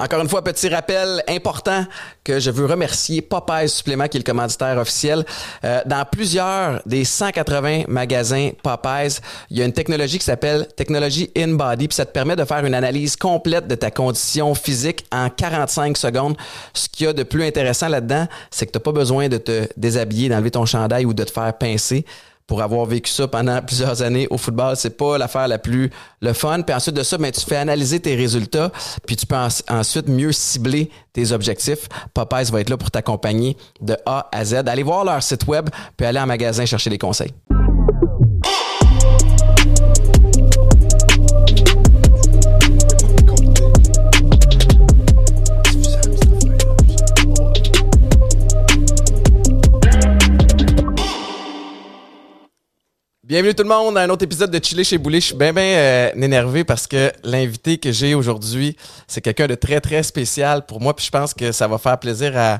Encore une fois, petit rappel important que je veux remercier Popeyes Supplément, qui est le commanditaire officiel. Euh, dans plusieurs des 180 magasins Popeyes, il y a une technologie qui s'appelle technologie in-body, puis ça te permet de faire une analyse complète de ta condition physique en 45 secondes. Ce qu'il y a de plus intéressant là-dedans, c'est que tu n'as pas besoin de te déshabiller, d'enlever ton chandail ou de te faire pincer pour avoir vécu ça pendant plusieurs années au football, c'est pas l'affaire la plus le fun. Puis ensuite de ça, ben, tu fais analyser tes résultats, puis tu peux ensuite mieux cibler tes objectifs. Popeyes va être là pour t'accompagner de A à Z. Allez voir leur site web, puis aller en magasin chercher des conseils. Bienvenue tout le monde à un autre épisode de Chiller chez Boulet. Je suis bien, bien euh, énervé parce que l'invité que j'ai aujourd'hui, c'est quelqu'un de très, très spécial pour moi. Puis je pense que ça va faire plaisir à,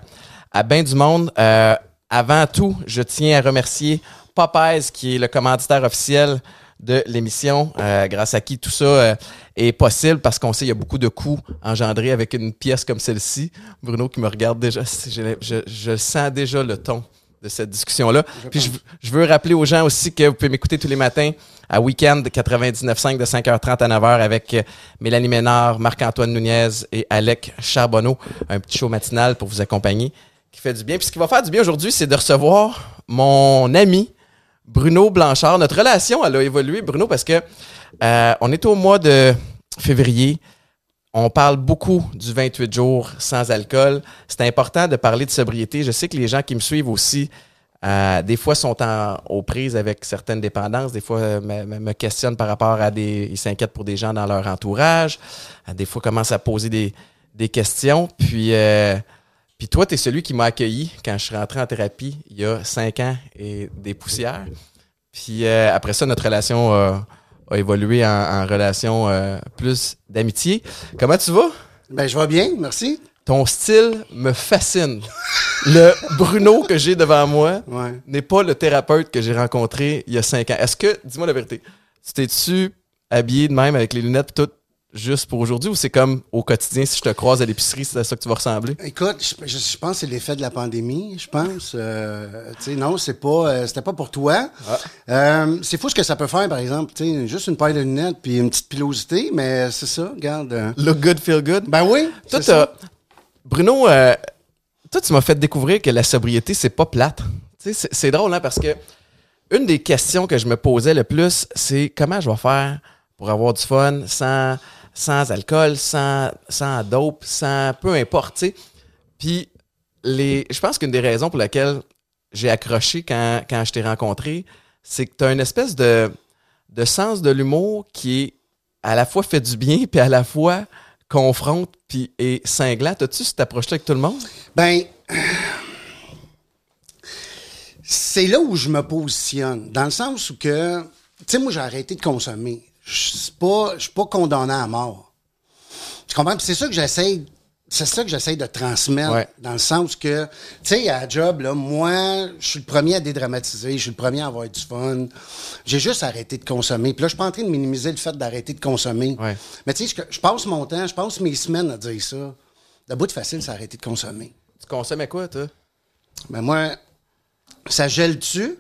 à bien du monde. Euh, avant tout, je tiens à remercier Popeyes, qui est le commanditaire officiel de l'émission, euh, grâce à qui tout ça est possible parce qu'on sait qu'il y a beaucoup de coûts engendrés avec une pièce comme celle-ci. Bruno qui me regarde déjà, je, je, je sens déjà le ton de cette discussion-là. Puis je, veux rappeler aux gens aussi que vous pouvez m'écouter tous les matins à Weekend 99.5 de 5h30 à 9h avec euh, Mélanie Ménard, Marc-Antoine Nunez et Alec Charbonneau. Un petit show matinal pour vous accompagner qui fait du bien. Puis ce qui va faire du bien aujourd'hui, c'est de recevoir mon ami Bruno Blanchard. Notre relation, elle a évolué, Bruno, parce que euh, on est au mois de février. On parle beaucoup du 28 jours sans alcool. C'est important de parler de sobriété. Je sais que les gens qui me suivent aussi, euh, des fois, sont en, aux prises avec certaines dépendances. Des fois, euh, me, questionnent par rapport à des. Ils s'inquiètent pour des gens dans leur entourage. Euh, des fois, commencent à poser des, questions. Puis, puis toi, tu es celui qui m'a accueilli quand je suis rentré en thérapie il y a cinq ans et des poussières. Puis après ça, notre relation a évolué en, relation euh, plus d'amitié. Comment tu vas? Ben, je vais bien, merci. Ton style me fascine. le Bruno que j'ai devant moi n'est pas le thérapeute que j'ai rencontré il y a cinq ans. Est-ce que, dis-moi la vérité, tu t'es-tu habillé de même avec les lunettes et tout? Juste pour aujourd'hui ou c'est comme au quotidien, si je te croise à l'épicerie, c'est à ça que tu vas ressembler? Écoute, je, pense que c'est l'effet de la pandémie, je pense. Euh, tu sais, non, c'est pas, euh, c'était pas pour toi. Ah. Euh, c'est fou ce que ça peut faire, par exemple. Tu sais, juste une paire de lunettes puis une petite pilosité, mais c'est ça, regarde. Look good, feel good? Ben oui. Toi, Bruno, toi, tu m'as fait découvrir que la sobriété, c'est pas plate. Tu sais, c'est drôle, hein, parce que une des questions que je me posais le plus, c'est comment je vais faire pour avoir du fun sans sans alcool, sans, sans dope, sans peu importe, Puis les, je pense qu'une des raisons pour laquelle j'ai accroché quand, quand je t'ai rencontré, c'est que tu as une espèce de, de sens de l'humour qui est à la fois fait du bien, puis à la fois confronte, puis est cinglant. As-tu cette avec tout le monde? Ben, c'est là où je me positionne, dans le sens où que, tu sais, moi, j'ai arrêté de consommer je suis pas, je suis pas condamné à mort. Tu comprends? c'est ça que j'essaie c'est ça que j'essaie de transmettre, dans le sens que, tu sais, à job, là, moi, je suis le premier à dédramatiser, je suis le premier à avoir du fun. J'ai juste arrêté de consommer. Puis là, je suis pas en train de minimiser le fait d'arrêter de consommer. Mais tu sais, je, passe mon temps, je passe mes semaines à dire ça. Le bout de facile, c'est arrêter de consommer. Tu consommes quoi, toi? Ben moi, ça gèle-tu?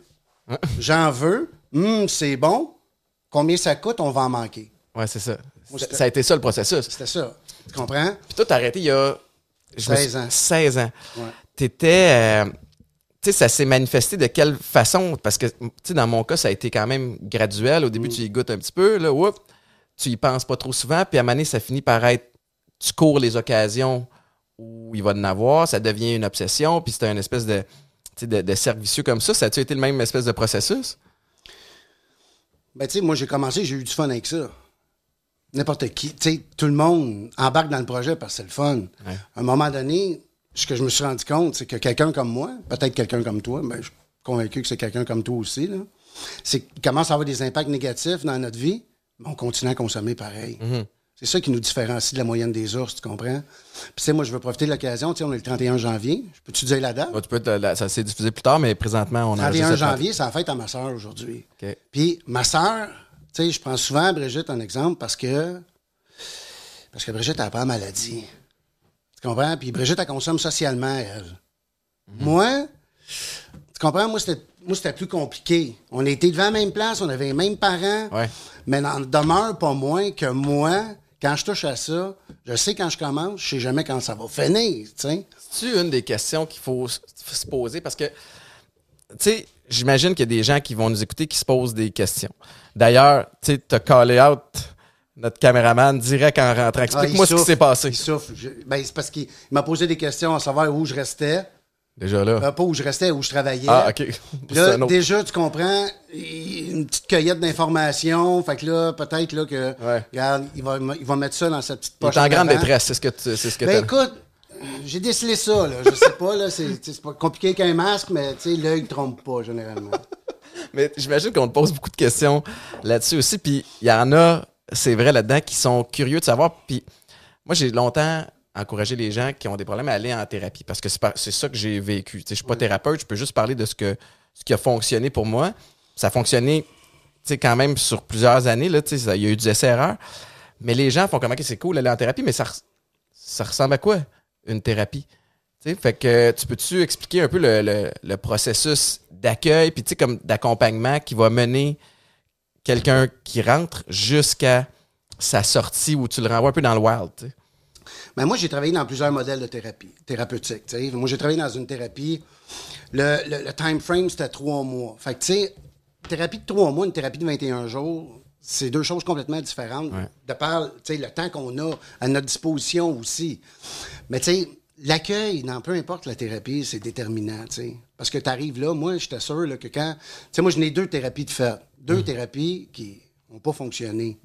J'en veux? Hum, c'est bon. Combien ça coûte, on va en manquer. Ouais, c'est ça. ça a été ça le processus. C'était ça. Tu comprends? Puis toi, t'as arrêté il y a 16 ans. 16 ans. Ouais. T'étais. Euh, tu sais, ça s'est manifesté de quelle façon? Parce que, tu sais, dans mon cas, ça a été quand même graduel. Au début, mm. tu y goûtes un petit peu, là, whoop, tu y penses pas trop souvent, puis à un moment donné, ça finit par être. Tu cours les occasions où il va en avoir, ça devient une obsession, puis c'est un espèce de, de, de cercle vicieux comme ça. Ça a-tu été le même espèce de processus? Ben, tu sais, moi, j'ai commencé, j'ai eu du fun avec ça. N'importe qui, tu sais, tout le monde embarque dans le projet parce que c'est le fun. À un moment donné, ce que je me suis rendu compte, c'est que quelqu'un comme moi, peut-être quelqu'un comme toi, mais je suis convaincu que c'est quelqu'un comme toi aussi, là, c'est qu'il commence à avoir des impacts négatifs dans notre vie, mais on continue à consommer pareil. Mm-hmm. C'est ça qui nous différencie de la moyenne des ours, tu comprends? Puis, tu sais, moi, je veux profiter de l'occasion. Tu sais, on est le 31 janvier. Je peux-tu dire la date? tu peux ça s'est diffusé plus tard, mais présentement, on a. 31 janvier, c'est la fête à ma soeur aujourd'hui. Puis, ma soeur, tu sais, je prends souvent Brigitte en exemple parce que. Parce que Brigitte a pas maladie. Tu comprends? Puis Brigitte, elle consomme socialement, elle. Moi, tu comprends? Moi, c'était, moi, c'était plus compliqué. On était devant la même place, on avait les mêmes parents. Ouais. Mais n'en demeure pas moins que moi, quand je touche à ça, je sais quand je commence, je sais jamais quand ça va finir. C'est une des questions qu'il faut se poser? Parce que, tu sais, j'imagine qu'il y a des gens qui vont nous écouter qui se posent des questions. D'ailleurs, tu sais, t'as callé out notre caméraman direct en rentrant. Ah, Explique-moi ce qui s'est passé. Il souffle. Je- ben, c'est parce qu'il il m'a posé des questions à savoir où je restais. Déjà là. Euh, pas où je restais, où je travaillais. ah, OK. Là, déjà, tu comprends, il- une petite cueillette d'informations. Fait que là, peut-être là, que, Ouais. regarde, il va, il va mettre ça dans sa petite Il poche. est en grande détresse, c'est ce que tu ce que Ben écoute, j'ai décelé ça, là. Je sais pas, là. C'est pas compliqué qu'un masque, mais tu sais, l'œil trompe pas, généralement. Mais j'imagine qu'on te pose beaucoup de questions là-dessus aussi. Puis il y en a, c'est vrai là-dedans, qui sont curieux de savoir. Puis moi, j'ai longtemps encouragé les gens qui ont des problèmes à aller en thérapie parce que c'est ça que j'ai vécu. Je suis pas thérapeute, je peux juste parler de ce, que, ce qui a fonctionné pour moi. Ça a fonctionné quand même sur plusieurs années. Là, ça- il y a eu des essais-erreurs. Mais les gens font comme, OK, c'est cool d'aller en thérapie, mais ça, res- ça ressemble à quoi, une thérapie? Tu sais, fait que tu peux-tu expliquer un peu le, le- le processus d'accueil, puis comme d'accompagnement qui va mener quelqu'un qui rentre jusqu'à sa sortie où tu le renvoies un peu dans le wild, Mais moi, j'ai travaillé dans plusieurs modèles de thérapie, thérapeutique. Moi, j'ai travaillé dans une thérapie. Le, le- le time frame, c'était trois mois. Fait que, tu sais, thérapie de trois mois, une thérapie de 21 jours, c'est deux choses complètement différentes. Ouais. De par, tu sais, le temps qu'on a à notre disposition aussi. Mais, tu sais, l'accueil, dans peu importe la thérapie, c'est déterminant, tu sais. Parce que tu arrives là, moi, j'étais sûr là, que quand. Tu sais, moi, je n'ai deux thérapies de fait. Deux thérapies qui n'ont pas fonctionné.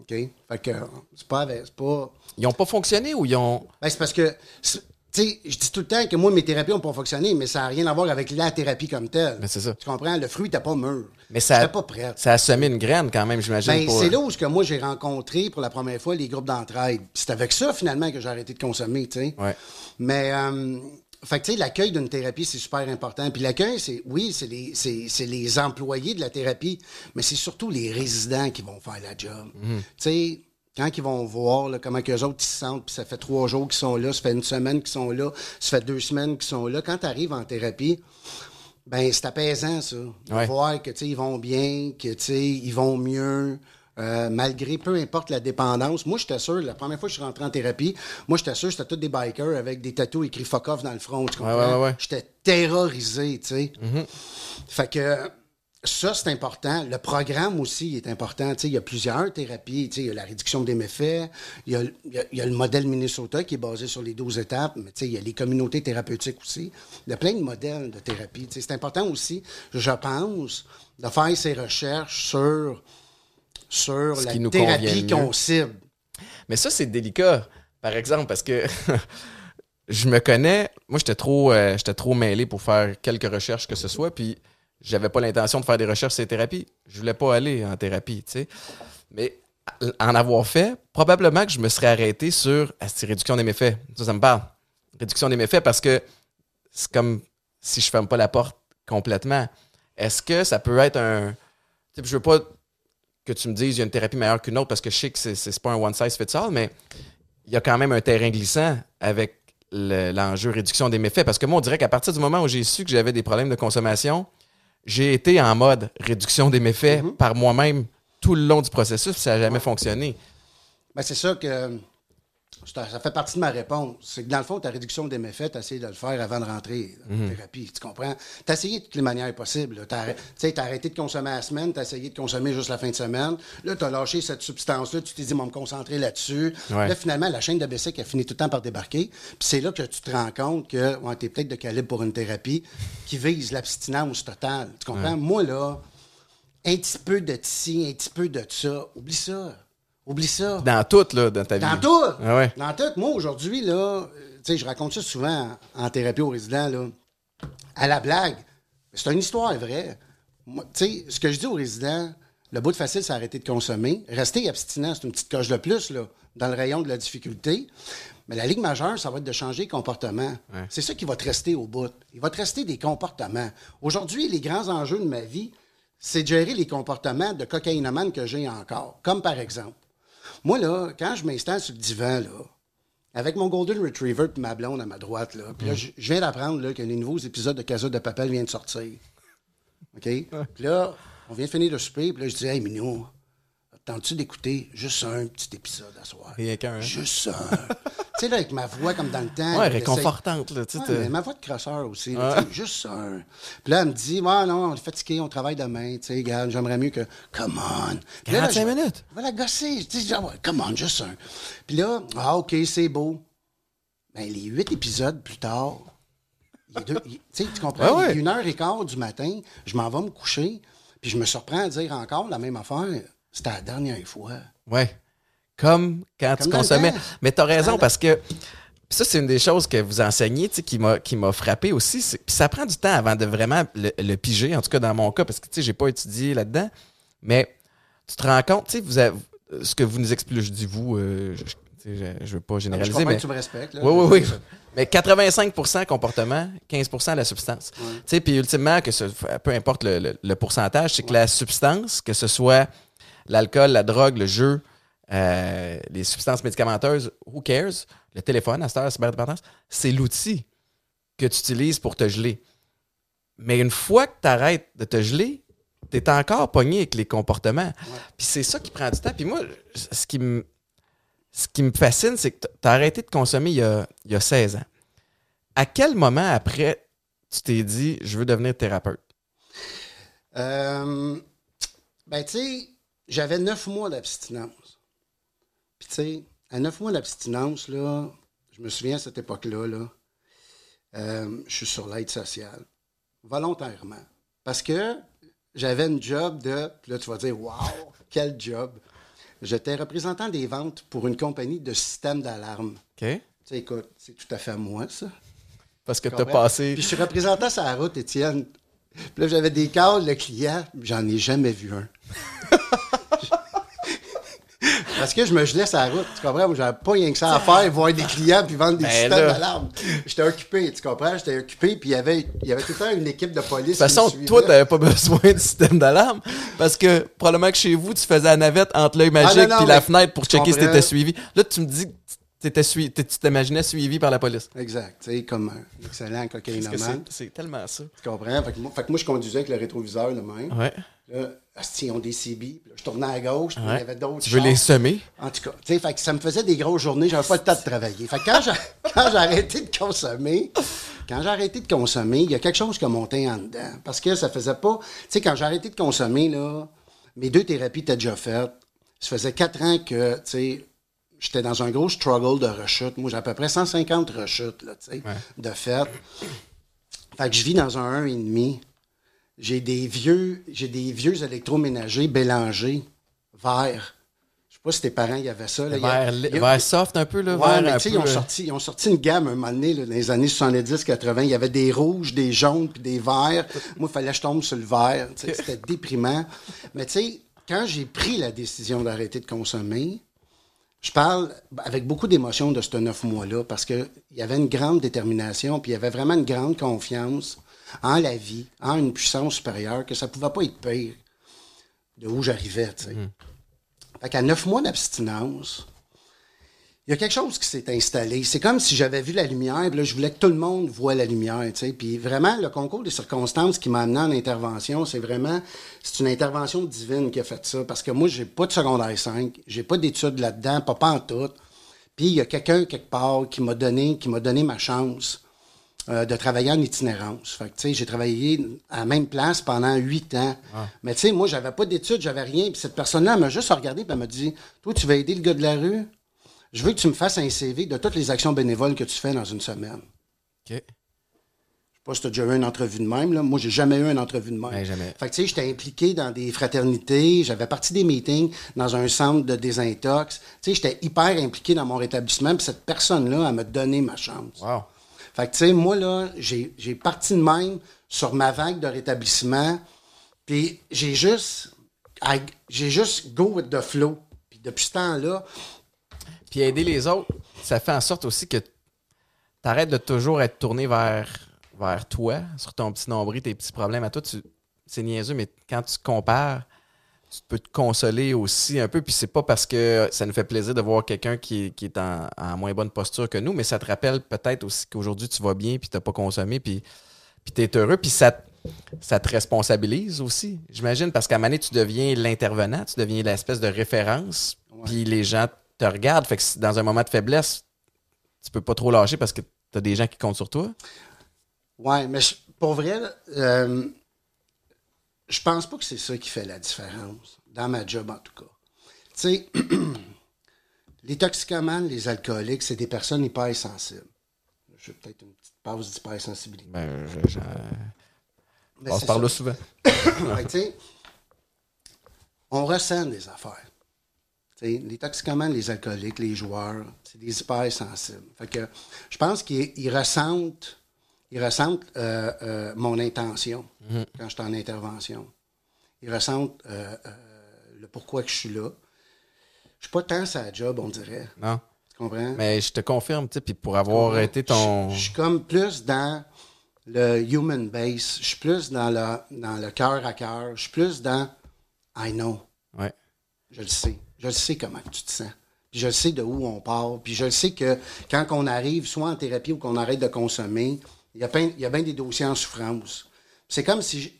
OK? Fait que, c'est pas. pas Ils ont pas fonctionné ou ils ont. ben, c'est parce que, tu sais, je dis tout le temps que moi, mes thérapies n'ont pas fonctionné, mais ça n'a rien à voir avec la thérapie comme telle. Ben, c'est ça. Tu comprends? Le fruit n'était pas mûr. Mais ça, J'étais pas prête. ça a semé une graine quand même, j'imagine. Ben, pour- c'est là où que moi, j'ai rencontré pour la première fois les groupes d'entraide. C'est avec ça, finalement, que j'ai arrêté de consommer, tu sais. Ouais. Mais, euh, fait que, tu sais, l'accueil d'une thérapie, c'est super important. Puis l'accueil, c'est, oui, c'est les, c'est, c'est les employés de la thérapie, mais c'est surtout les résidents qui vont faire la job. Mhm. Tu sais, quand ils vont voir là, comment eux autres ils se sentent, puis ça fait trois jours qu'ils sont là, ça fait une semaine qu'ils sont là, ça fait deux semaines qu'ils sont là. Quand tu arrives en thérapie, ben c'est apaisant, ça. De Ouais. voir que, tu sais, ils vont bien, que, tu sais, ils vont mieux. Euh, malgré peu importe la dépendance. Moi, j'étais sûr, la première fois que je suis rentré en thérapie, moi, j'étais sûr, c'était tous des bikers avec des tatous écrits fuck off dans le front. Tu comprends? ouais, ouais, ouais. J'étais terrorisé, tu sais. Fait que ça, c'est important. Le programme aussi est important. Tu sais, il y a plusieurs thérapies. Tu sais, il y a la réduction des méfaits. Il y a, il y a- il y a le modèle Minnesota qui est basé sur les 12 étapes. Mais tu sais, il y a les communautés thérapeutiques aussi. Il y a plein de modèles de thérapie. Tu sais, c'est important aussi, je pense, de faire ces recherches sur, sur Ce la qui nous thérapie qu'on cible. Mais ça, c'est délicat, par exemple, parce que je me connais. Moi, j'étais trop, euh, j'étais trop mêlé pour faire quelques recherches que ce soit, puis j'avais pas l'intention de faire des recherches sur les thérapies. Je voulais pas aller en thérapie, tu sais. Mais en avoir fait, probablement que je me serais arrêté sur ah, réduction des méfaits. Ça, ça me parle. Réduction des méfaits parce que c'est comme si je ferme pas la porte complètement. Est-ce que ça peut être un. Je veux pas que tu me dises il y a une thérapie meilleure qu'une autre parce que je sais que c'est, c'est pas un one size fits all, mais il y a quand même un terrain glissant avec le- l'enjeu réduction des méfaits. Parce que moi, on dirait qu'à partir du moment où j'ai su que j'avais des problèmes de consommation, j'ai été en mode réduction des méfaits par moi-même tout le long du processus, puis ça n'a jamais fonctionné. Ben, c'est ça que. Ça fait partie de ma réponse. C'est que dans le fond, ta réduction des méfaits, tu as essayé de le faire avant de rentrer en thérapie. Tu comprends? Tu as essayé de toutes les manières possibles. Tu as, arrêté de consommer la semaine, tu as essayé de consommer juste la fin de semaine. Là, tu as lâché cette substance-là, tu t'es dit, moi, me concentrer là-dessus. Ouais. Là, finalement, la chaîne de Bessic a fini tout le temps par débarquer. Puis c'est là que tu te rends compte que ouais, tu es peut-être de calibre pour une thérapie qui vise l'abstinence totale. Tu comprends? Moi, là, un petit peu de ci, un petit peu de ça, oublie ça. Oublie ça. Dans tout, là, dans ta vie. Dans tout! Ah ouais. Dans tout. Moi, aujourd'hui, là, euh, tu sais, je raconte ça souvent en, thérapie aux résidents, là, à la blague. C'est une histoire vraie. Moi, Tu sais, ce que je dis aux résidents, le bout de facile, c'est arrêter de consommer. Rester abstinent, c'est une petite coche de plus, là, dans le rayon de la difficulté. Mais la ligue majeure, ça va être de changer les comportements. C'est ça qui va te rester au bout. Il va te rester des comportements. Aujourd'hui, les grands enjeux de ma vie, c'est de gérer les comportements de cocaïnomane que j'ai encore. Comme par exemple, moi, là, quand je m'installe sur le divan, là, avec mon Golden Retriever puis ma blonde à ma droite. Là. Puis là, je je viens d'apprendre là, que les nouveaux épisodes de Casa de Papel viennent de sortir. OK? Puis là, on vient de finir le souper. Puis là, je dis, hey, Minou, attends-tu d'écouter juste un petit épisode à soir? Rien qu'un, hein? Juste un. tu sais, là, avec ma voix comme dans le temps. Ouais, réconfortante, là. Tu sais, Ouais, t'as- mais ma voix de crosseur aussi. là, sais, Juste un. Puis là, elle me dit, ouais, non, on est fatigué, on travaille demain. Tu sais, regarde, j'aimerais mieux que. Come on. Puis là, là, 45 je- minutes. Va la gosser. Tu sais, ouais, come on, juste un. Puis là, ah, OK, c'est beau. Ben, les huit épisodes plus tard, deux- il- tu comprends? Ouais, ouais. Il est une heure et quart du matin, je m'en vais me coucher, puis je me surprends à dire encore la même affaire. C'était la dernière fois. Ouais. Comme quand Comme tu consommais. Mais t'as raison Dans- parce que ça, c'est une des choses que vous enseignez tu sais, qui m'a frappé aussi. Puis ça prend du temps avant de vraiment le, le piger, en tout cas dans mon cas, parce que tu sais, j'ai pas étudié là-dedans. Mais tu te rends compte, tu sais, vous avez- ce que vous nous expliquez, je dis vous, euh, je, tu je, je veux pas Je généraliser, mais. que tu me respectes. là. Oui, oui, oui. Mais 85% comportement, 15% la substance. Tu sais, puis ultimement, que ce- peu importe le, le- le pourcentage, c'est que la substance, que ce soit l'alcool, la drogue, le jeu, euh, les substances médicamenteuses, who cares? Le téléphone, à cette heure, la cyberdépendance, c'est l'outil que tu utilises pour te geler. Mais une fois que tu arrêtes de te geler, tu es encore pogné avec les comportements. Puis c'est ça qui prend du temps. Puis moi, ce qui me ce qui me fascine, c'est que tu as arrêté de consommer il y, a, il y a 16 ans. À quel moment après tu t'es dit je veux devenir thérapeute? Euh, ben, tu sais, j'avais neuf mois d'abstinence. Puis, tu sais, à neuf mois d'abstinence, là, je me souviens à cette époque-là, là, euh, je suis sur l'aide sociale. Volontairement. Parce que j'avais une job de. Puis là, tu vas dire, waouh, quel job! J'étais représentant des ventes pour une compagnie de système d'alarme. OK? Tu sais, écoute, c'est tout à fait à moi, ça. Parce que tu as passé. Puis je suis représentant sur la route, Étienne. Puis là, j'avais des calls, le client, j'en ai jamais vu un. Parce que je me gelais sur la route, tu comprends? Moi, j'avais pas rien que ça à faire, voir des clients puis vendre des Ben systèmes d'alarme. J'étais occupé, tu comprends? J'étais occupé, puis il y avait, il y avait tout le temps une équipe de police. De toute façon, toi, t'avais pas besoin de système d'alarme parce que probablement que chez vous, tu faisais la navette entre l'œil magique Ah, non, et la mais fenêtre pour checker si t'étais suivi. Là, tu me dis tu t'imaginais suivi par la police. Exact, tu sais, comme un excellent cocaïnomane. c'est- tellement ça. Tu comprends? Fait que, moi, fait que moi, je conduisais avec le rétroviseur le même. Ouais. Là, ils ont des CB. Là, je tournais à gauche, puis il y avait d'autres Tu veux les semer? En tout cas, tu sais, fait que ça me faisait des grosses journées, j'avais pas le temps de travailler. Fait que quand j'ai, quand j'ai arrêté de consommer, quand j'ai arrêté de consommer, il y a quelque chose qui a monté en dedans. Parce que ça faisait pas. Tu sais, quand j'ai arrêté de consommer, là, mes deux thérapies étaient déjà faites. Ça faisait quatre ans que, tu sais, j'étais dans un gros struggle de rechute. Moi, j'ai à peu près 150 rechutes, là, tu sais, de fait. Fait que je vis dans un 1,5. J'ai des vieux, j'ai des vieux électroménagers mélangés, verts. Je sais pas si tes parents y avaient ça. Là. Il y a- vers soft un peu, là. Ouais, mais un tu sais, peu, ils, ont sorti, ils ont sorti une gamme un moment donné, là, dans les années 70-80. Il y avait des rouges, des jaunes, puis des verts. Moi, il fallait que je tombe sur le vert. C'était déprimant. Mais tu sais, quand j'ai pris la décision d'arrêter de consommer, je parle avec beaucoup d'émotion de ce neuf mois-là parce qu'il y avait une grande détermination, puis il y avait vraiment une grande confiance en la vie, en une puissance supérieure, que ça pouvait pas être pire de où j'arrivais, sais. Fait qu'à neuf mois d'abstinence, il y a quelque chose qui s'est installé. C'est comme si j'avais vu la lumière, puis là, je voulais que tout le monde voit la lumière, tu sais. Puis vraiment, le concours des circonstances qui m'a amené en intervention, c'est vraiment, c'est une intervention divine qui a fait ça. Parce que moi, j'ai pas de secondaire 5, j'ai pas d'études là-dedans, pas, pas en tout. Puis il y a quelqu'un quelque part qui m'a donné, qui m'a donné ma chance euh, de travailler en itinérance. Fait que, tu sais, j'ai travaillé à la même place pendant huit ans. Mais tu sais, moi, j'avais pas d'études, j'avais rien. Puis cette personne-là m'a juste regardé et elle m'a dit Toi, tu vas aider le gars de la rue Je veux que tu me fasses un CV de toutes les actions bénévoles que tu fais dans une semaine. OK. Je sais pas si tu as déjà eu une entrevue de même. Là. Moi, j'ai jamais eu une entrevue de même. Ouais, jamais. Fait que, tu sais, j'étais impliqué dans des fraternités, j'avais parti des meetings dans un centre de désintox. Tu sais, j'étais hyper impliqué dans mon rétablissement, puis cette personne-là, elle m'a donné ma chance. Wow. Fait que, tu sais, moi, là, j'ai parti de même sur ma vague de rétablissement, puis j'ai juste, j'ai juste go with the flow. Puis depuis ce temps-là, Puis aider les autres, ça fait en sorte aussi que tu arrêtes de toujours être tourné vers, vers toi, sur ton petit nombril, tes petits problèmes à toi. Tu, c'est niaiseux, mais quand tu compares, tu peux te consoler aussi un peu. Puis c'est pas parce que ça nous fait plaisir de voir quelqu'un qui, qui est en, en moins bonne posture que nous, mais ça te rappelle peut-être aussi qu'aujourd'hui tu vas bien, puis t'as pas consommé, puis, puis t'es heureux, puis ça, ça te responsabilise aussi, j'imagine, parce qu'à un moment donné, tu deviens l'intervenant, tu deviens l'espèce de référence, puis les gens te regardent. Fait que dans un moment de faiblesse, tu peux pas trop lâcher parce que t'as des gens qui comptent sur toi. Ouais, mais je- pour vrai, euh, je pense pas que c'est ça qui fait la différence, dans ma job en tout cas. Tu sais, les toxicomanes, les alcooliques, c'est des personnes hypersensibles. J'ai peut-être une petite pause d'hypersensibilité. Ben, je, je- Mais passe c'est par ça. là souvent. Tu sais, on ressent des affaires. Les toxicomanes, les alcooliques, les joueurs, c'est des hypersensibles. Fait que je pense qu'ils ils ressentent, ils ressentent euh, euh, mon intention quand je suis en intervention. Ils ressentent euh, le pourquoi que je suis là. Je suis pas tant sa job, on dirait. Non. Tu comprends? Mais je te confirme, tu puis pour avoir été ton. Je, je suis comme plus dans le human base. Je suis plus dans le, dans le cœur à cœur. Je suis plus dans I know. Ouais. Je le sais. Je le sais comment tu te sens. Puis je le sais de où on part. Puis je le sais que quand on arrive, soit en thérapie ou qu'on arrête de consommer, il y a bien, il y a bien des dossiers en souffrance. C'est comme si... j'-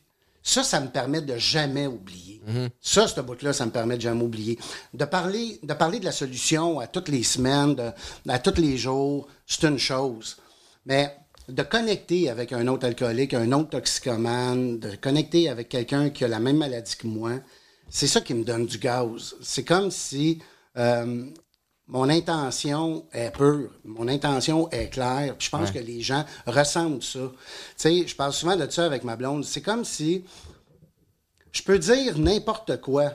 Ça, ça me permet de jamais oublier. Ça, ce bout-là, ça me permet de jamais oublier. De parler, de parler de la solution à toutes les semaines, de- à tous les jours, c'est une chose. Mais de connecter avec un autre alcoolique, un autre toxicomane, de connecter avec quelqu'un qui a la même maladie que moi, c'est ça qui me donne du gaz. C'est comme si euh, mon intention est pure, mon intention est claire, puis je pense que les gens ressentent ça. Tu sais, je parle souvent de ça avec ma blonde. C'est comme si je peux dire n'importe quoi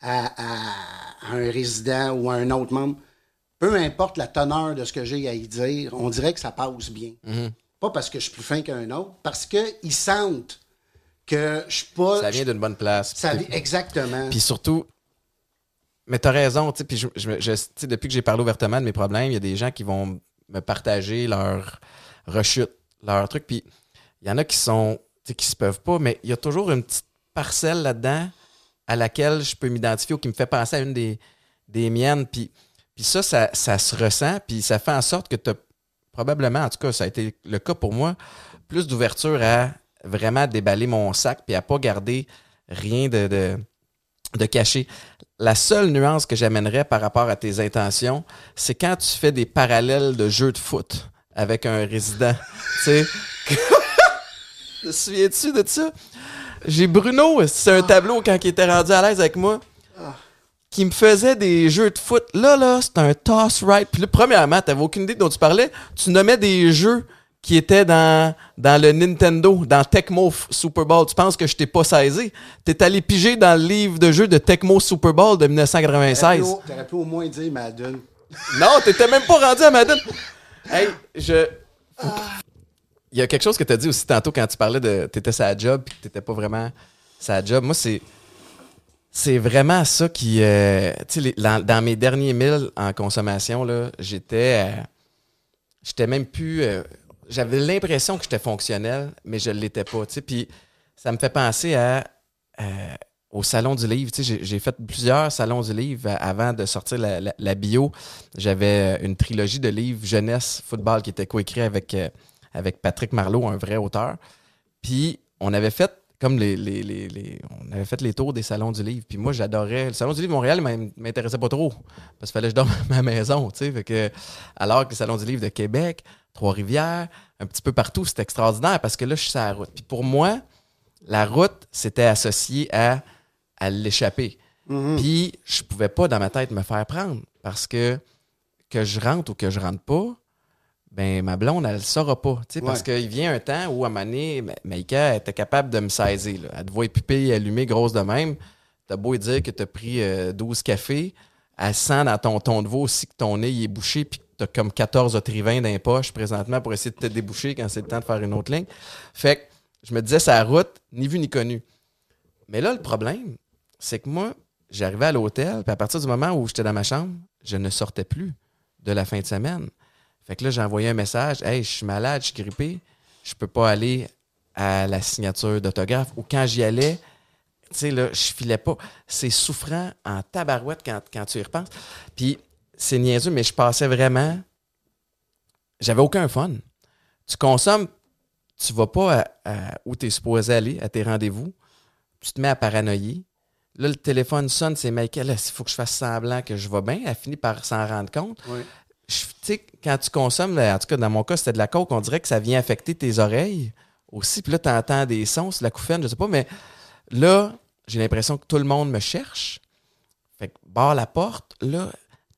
à, à- à un résident ou à un autre membre, peu importe la teneur de ce que j'ai à y dire, on dirait que ça passe bien. Pas parce que je suis plus fin qu'un autre, parce qu'ils sentent que je suis pas. Ça vient d'une bonne place. Ça vi- exactement. Puis surtout, mais t'as raison, tu sais, puis je, je- depuis que j'ai parlé ouvertement de mes problèmes, il y a des gens qui vont me partager leur rechute, leur truc, puis il y en a qui sont, tu sais, qui se peuvent pas, mais il y a toujours une petite parcelle là-dedans à laquelle je peux m'identifier ou qui me fait penser à une des, des miennes, puis, puis ça, ça, ça se ressent, puis ça fait en sorte que tu probablement, en tout cas, ça a été le cas pour moi, plus d'ouverture à vraiment déballer mon sac puis à pas garder rien de, de, caché. La seule nuance que j'amènerais par rapport à tes intentions, c'est quand tu fais des parallèles de jeux de foot avec un résident. tu sais. Te souviens-tu de ça? J'ai Bruno, c'est un tableau quand il était rendu à l'aise avec moi qui me faisait des jeux de foot. Là, là, c'est un toss right. Puis là, premièrement, t'avais aucune idée dont tu parlais. Tu nommais des jeux qui étaient dans, dans le Nintendo, dans Tecmo Super Bowl. Tu penses que je t'ai pas saisi? T'es allé piger dans le livre de jeux de Tecmo Super Bowl de 1996. T'aurais pu au moins dire Madden. Non, t'étais même pas rendu à Madden. Hey, je. Il y a quelque chose que t'as dit aussi tantôt quand tu parlais de t'étais sa job puis que t'étais pas vraiment sa job. Moi, c'est. C'est vraiment ça qui. euh, tu sais, dans mes derniers milles en consommation, là, j'étais. euh, j'étais même plus. euh, J'avais l'impression que j'étais fonctionnel, mais je l'étais pas. Puis ça me fait penser à. euh, au Salon du Livre. J'ai fait plusieurs salons du livre avant de sortir la, la- bio. J'avais euh, une trilogie de livres jeunesse, football qui était coécrit avec, euh, avec Patrick Marleau, un vrai auteur. Puis on avait fait comme les, les, on avait fait les tours des salons du livre. Puis moi, j'adorais. Le salon du livre de Montréal m'intéressait pas trop. Parce qu'il fallait que je dorme à ma maison. Que, alors que le salon du livre de Québec, Trois-Rivières, un petit peu partout, c'était extraordinaire parce que là, je suis sur la route. Puis pour moi, la route, c'était associé à, à l'échapper. Puis je pouvais pas dans ma tête me faire prendre parce que que je rentre ou que je rentre pas, ben ma blonde, elle le saura pas. tu sais, Parce Ouais. qu'il vient un temps où, à un moment Maïka était capable de me saisir. là. Elle te voit pupille allumée, grosse de même. T'as beau dire que t'as pris euh, 12 cafés, elle sent dans ton ton de voix aussi que ton nez il est bouché puis que t'as comme 14 otrivins dans les poches présentement pour essayer de te déboucher quand c'est le temps de faire une autre ligne. Fait que je me disais, sa route, ni vu ni connu. Mais là, le problème, c'est que moi, j'arrivais à l'hôtel, puis à partir du moment où j'étais dans ma chambre, je ne sortais plus de la fin de semaine. Fait que là, j'ai envoyé un message Hey, je suis malade, je suis grippé, je peux pas aller à la signature d'autographe. Ou quand j'y allais, tu sais, là, je filais pas. C'est souffrant en tabarouette quand, quand tu y repenses. Puis, c'est niaiseux, mais je passais vraiment. J'avais aucun fun. Tu consommes, tu vas pas à, à où tu es supposé aller, à tes rendez-vous. Tu te mets à paranoïer. Là, le téléphone sonne, c'est Michael, il faut que je fasse semblant que je vais bien? Elle finit par s'en rendre compte. Tu sais, quand tu consommes, en tout cas, dans mon cas, c'était de la coke, on dirait que ça vient affecter tes oreilles aussi. Puis là, tu entends des sons, c'est de la couffaine, je sais pas, mais là, j'ai l'impression que tout le monde me cherche. Fait que, barre la porte, là,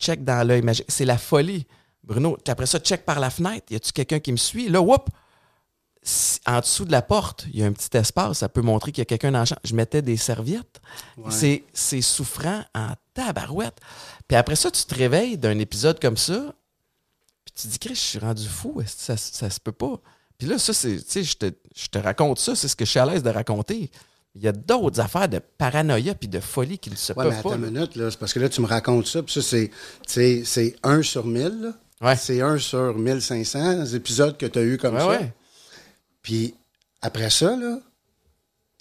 check dans l'œil magique. C'est la folie. Bruno, après ça, check par la fenêtre. Y a-tu quelqu'un qui me suit? Là, whoop! En dessous de la porte, il y a un petit espace. Ça peut montrer qu'il y a quelqu'un dans la chambre. Je mettais des serviettes. Ouais. C'est, c'est souffrant en tabarouette. Puis après ça, tu te réveilles d'un épisode comme ça. Puis tu te dis, Chris, je suis rendu fou. Ça, ça se peut pas? Puis là, ça, c'est. Tu sais, je te, je te raconte ça. C'est ce que je suis à l'aise de raconter. Il y a d'autres affaires de paranoïa puis de folie qui ne se Ouais, mais peuvent attends pas. une minute, là. Parce que là, tu me racontes ça, puis ça, c'est, c'est, c'est 1 sur 1000, là. Ouais. C'est 1 sur 1500 épisodes que tu as eu comme Ouais, ça. ouais. Puis après ça, là,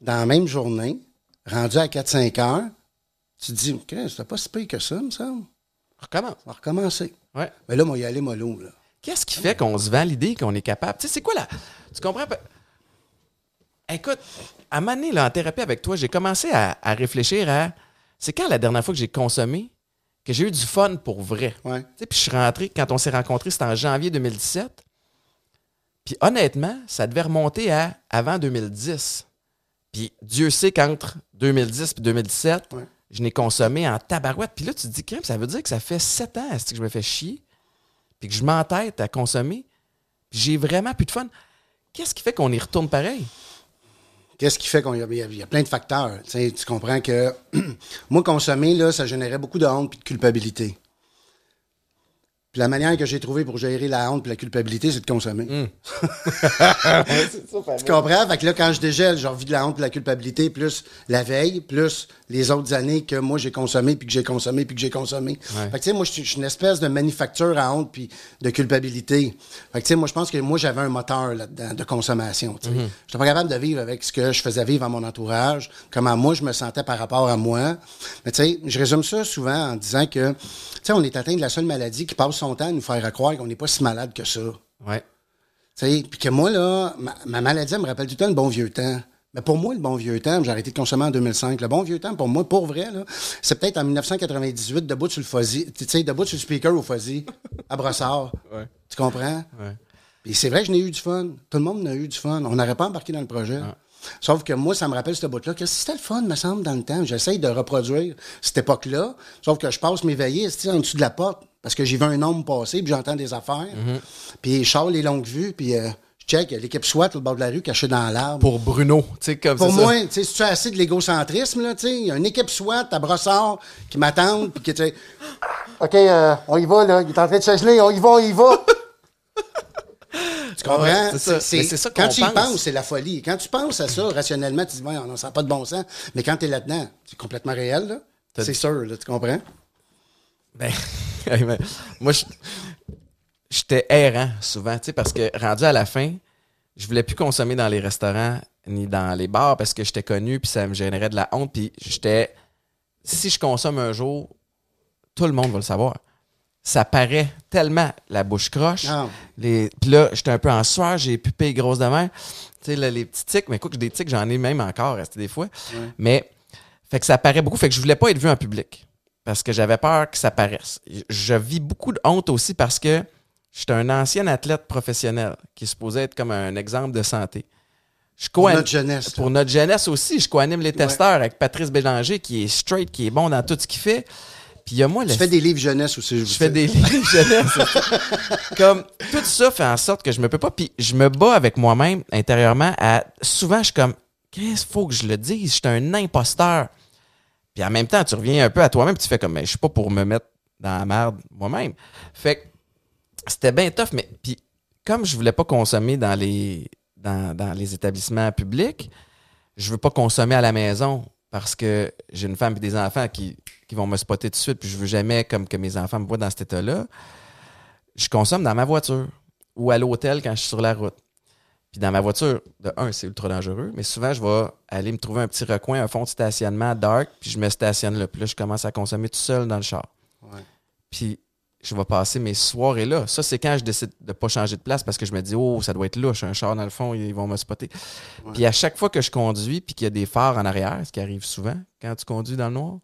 dans la même journée, rendu à 4-5 heures, tu te dis, Chris, c'était pas si pire que ça, me semble. Recommence. On va recommencer. Ouais. Mais là, moi, y aller mollo, là. Qu'est-ce qui fait qu'on se vend l'idée qu'on est capable? Tu sais, c'est quoi la. Tu comprends? pas? Écoute, à donné, là, en thérapie avec toi, j'ai commencé à, à réfléchir à. C'est quand la dernière fois que j'ai consommé que j'ai eu du fun pour vrai? Puis je suis rentré, quand on s'est rencontrés, c'était en janvier 2017. Puis honnêtement, ça devait remonter à avant 2010. Puis Dieu sait qu'entre 2010 et 2017, Ouais. je n'ai consommé en tabarouette. Puis là, tu te dis, crème, ça veut dire que ça fait sept ans que je me fais chier, puis que je m'entête à consommer, puis j'ai vraiment plus de fun. Qu'est-ce qui fait qu'on y retourne pareil? Qu'est-ce qui fait qu'on y a, plein de facteurs. Tu comprends que moi, consommer, là, ça générait beaucoup de honte et de culpabilité. Puis la manière que j'ai trouvé pour gérer la honte et la culpabilité, c'est de consommer. Hmm. Tu comprends? Fait que là, quand je dégèle, j'ai envie de la honte et la culpabilité, plus la veille, plus les autres années que moi j'ai consommé, puis que j'ai consommé, puis que j'ai consommé. Ouais. Fait que tu sais, moi, je suis je une espèce de manufacture à honte puis de culpabilité. Fait que tu sais, moi, je pense que moi, j'avais un moteur là-dedans de consommation. tu sais. J'étais pas capable de vivre avec ce que je faisais vivre à mon entourage, comment moi, je me sentais par rapport à moi. Mais tu sais, je résume ça souvent en disant que, tu sais, on est atteint de la seule maladie qui passe son temps à nous faire croire qu'on n'est pas si malade que ça. Ouais. Tu sais, puis que moi, là, ma, ma maladie, elle me rappelle tout le temps le bon vieux temps. Mais pour moi, le bon vieux temps, j'ai arrêté de consommer en 2005. Le bon vieux temps, pour moi, pour vrai, là, c'est peut-être en 1998, debout sur le fuzzy, tu sais, debout sur le speaker au fuzzy, à Brossard. Ouais. Tu comprends? Ouais. Puis c'est vrai que je n'ai eu du fun. Tout le monde a eu du fun. On n'aurait pas embarqué dans le projet. Sauf que moi, ça me rappelle ce bout-là. Que c'était le fun, me semble, dans le temps. J'essaye de reproduire cette époque-là. Sauf que je passe mes veillées en dessous de la porte parce que j'y vais un homme passer puis j'entends des affaires. Puis je sors les longues vues puis euh, je check il y a l'équipe SWAT au bord de la rue cachée dans l'arbre. Pour Bruno, tu sais, comme Pour ça. moi, tu sais, si tu as assez de l'égocentrisme, là, tu sais, il y a une équipe SWAT à Brossard qui m'attend, puis qui, tu sais, OK, euh, on y va, là, il est en train de se geler, on y va, on y va. tu comprends? Ouais, c'est ça. Ça quand tu y pense. penses, c'est la folie. Quand tu penses à ça, rationnellement, tu te dis, ouais, non, ça n'a pas de bon sens. Mais quand tu es là-dedans, c'est complètement réel, là. C'est sûr, là, tu comprends? Ben, moi, j'étais errant souvent, tu sais, parce que rendu à la fin, je voulais plus consommer dans les restaurants ni dans les bars parce que j'étais connu puis ça me générait de la honte puis j'étais si je consomme un jour, tout le monde va le savoir. Ça paraît tellement la bouche croche. Ah. Les... Puis là, j'étais un peu en sueur, j'ai pupé grosse de mer. Tu sais, là, les petits tics, mais que des tics, j'en ai même encore resté des fois. Mais, fait que ça paraît beaucoup. Fait que je voulais pas être vu en public. Parce que j'avais peur que ça paraisse. Je vis beaucoup de honte aussi parce que j'étais un ancien athlète professionnel qui est supposé être comme un exemple de santé. Je Pour notre jeunesse. pour notre jeunesse aussi, je co-anime les testeurs avec Patrice Bélanger qui est straight, qui est bon dans tout ce qu'il fait. Puis il y a moi, Tu le fais des livres jeunesse aussi, je je fais des livres jeunesse. Comme tout ça fait en sorte que je me peux pas. Puis je me bats avec moi-même intérieurement. À, souvent, je suis comme, qu'est-ce qu'il faut que je le dise? Je suis un imposteur. Puis en même temps, tu reviens un peu à toi-même. Tu fais comme, mais je suis pas pour me mettre dans la merde moi-même. Fait que c'était bien tough. Mais puis comme je voulais pas consommer dans les, dans, dans les établissements publics, je veux pas consommer à la maison parce que j'ai une femme et des enfants qui, qui vont me spotter de suite, puis je veux jamais comme que mes enfants me voient dans cet état-là. Je consomme dans ma voiture ou à l'hôtel quand je suis sur la route. Puis dans ma voiture, de un, c'est ultra dangereux, mais souvent, je vais aller me trouver un petit recoin, un fond de stationnement dark, puis je me stationne là. Puis là, je commence à consommer tout seul dans le char. Ouais. Puis je vais passer mes soirées là. Ça, c'est quand je décide de pas changer de place parce que je me dis, oh, ça doit être louche, un char dans le fond, ils vont me spotter. Puis à chaque fois que je conduis, puis qu'il y a des phares en arrière, ce qui arrive souvent quand tu conduis dans le noir,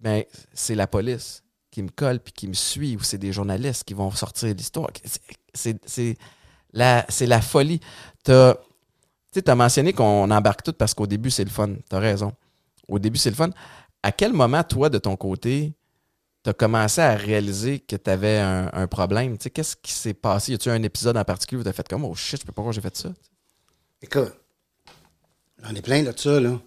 ben, c'est la police qui me colle puis qui me suit ou c'est des journalistes qui vont sortir l'histoire. C'est- C'est la, folie. Tu as mentionné qu'on embarque tout parce qu'au début, c'est le fun. Tu as raison. Au début, c'est le fun. À quel moment, toi, de ton côté, tu as commencé à réaliser que tu avais un, problème? Qu'est-ce qui s'est passé? Y a-tu un épisode en particulier où tu as fait comme Oh shit, je sais pas pourquoi j'ai fait ça? Écoute, j'en ai plein de ça, là.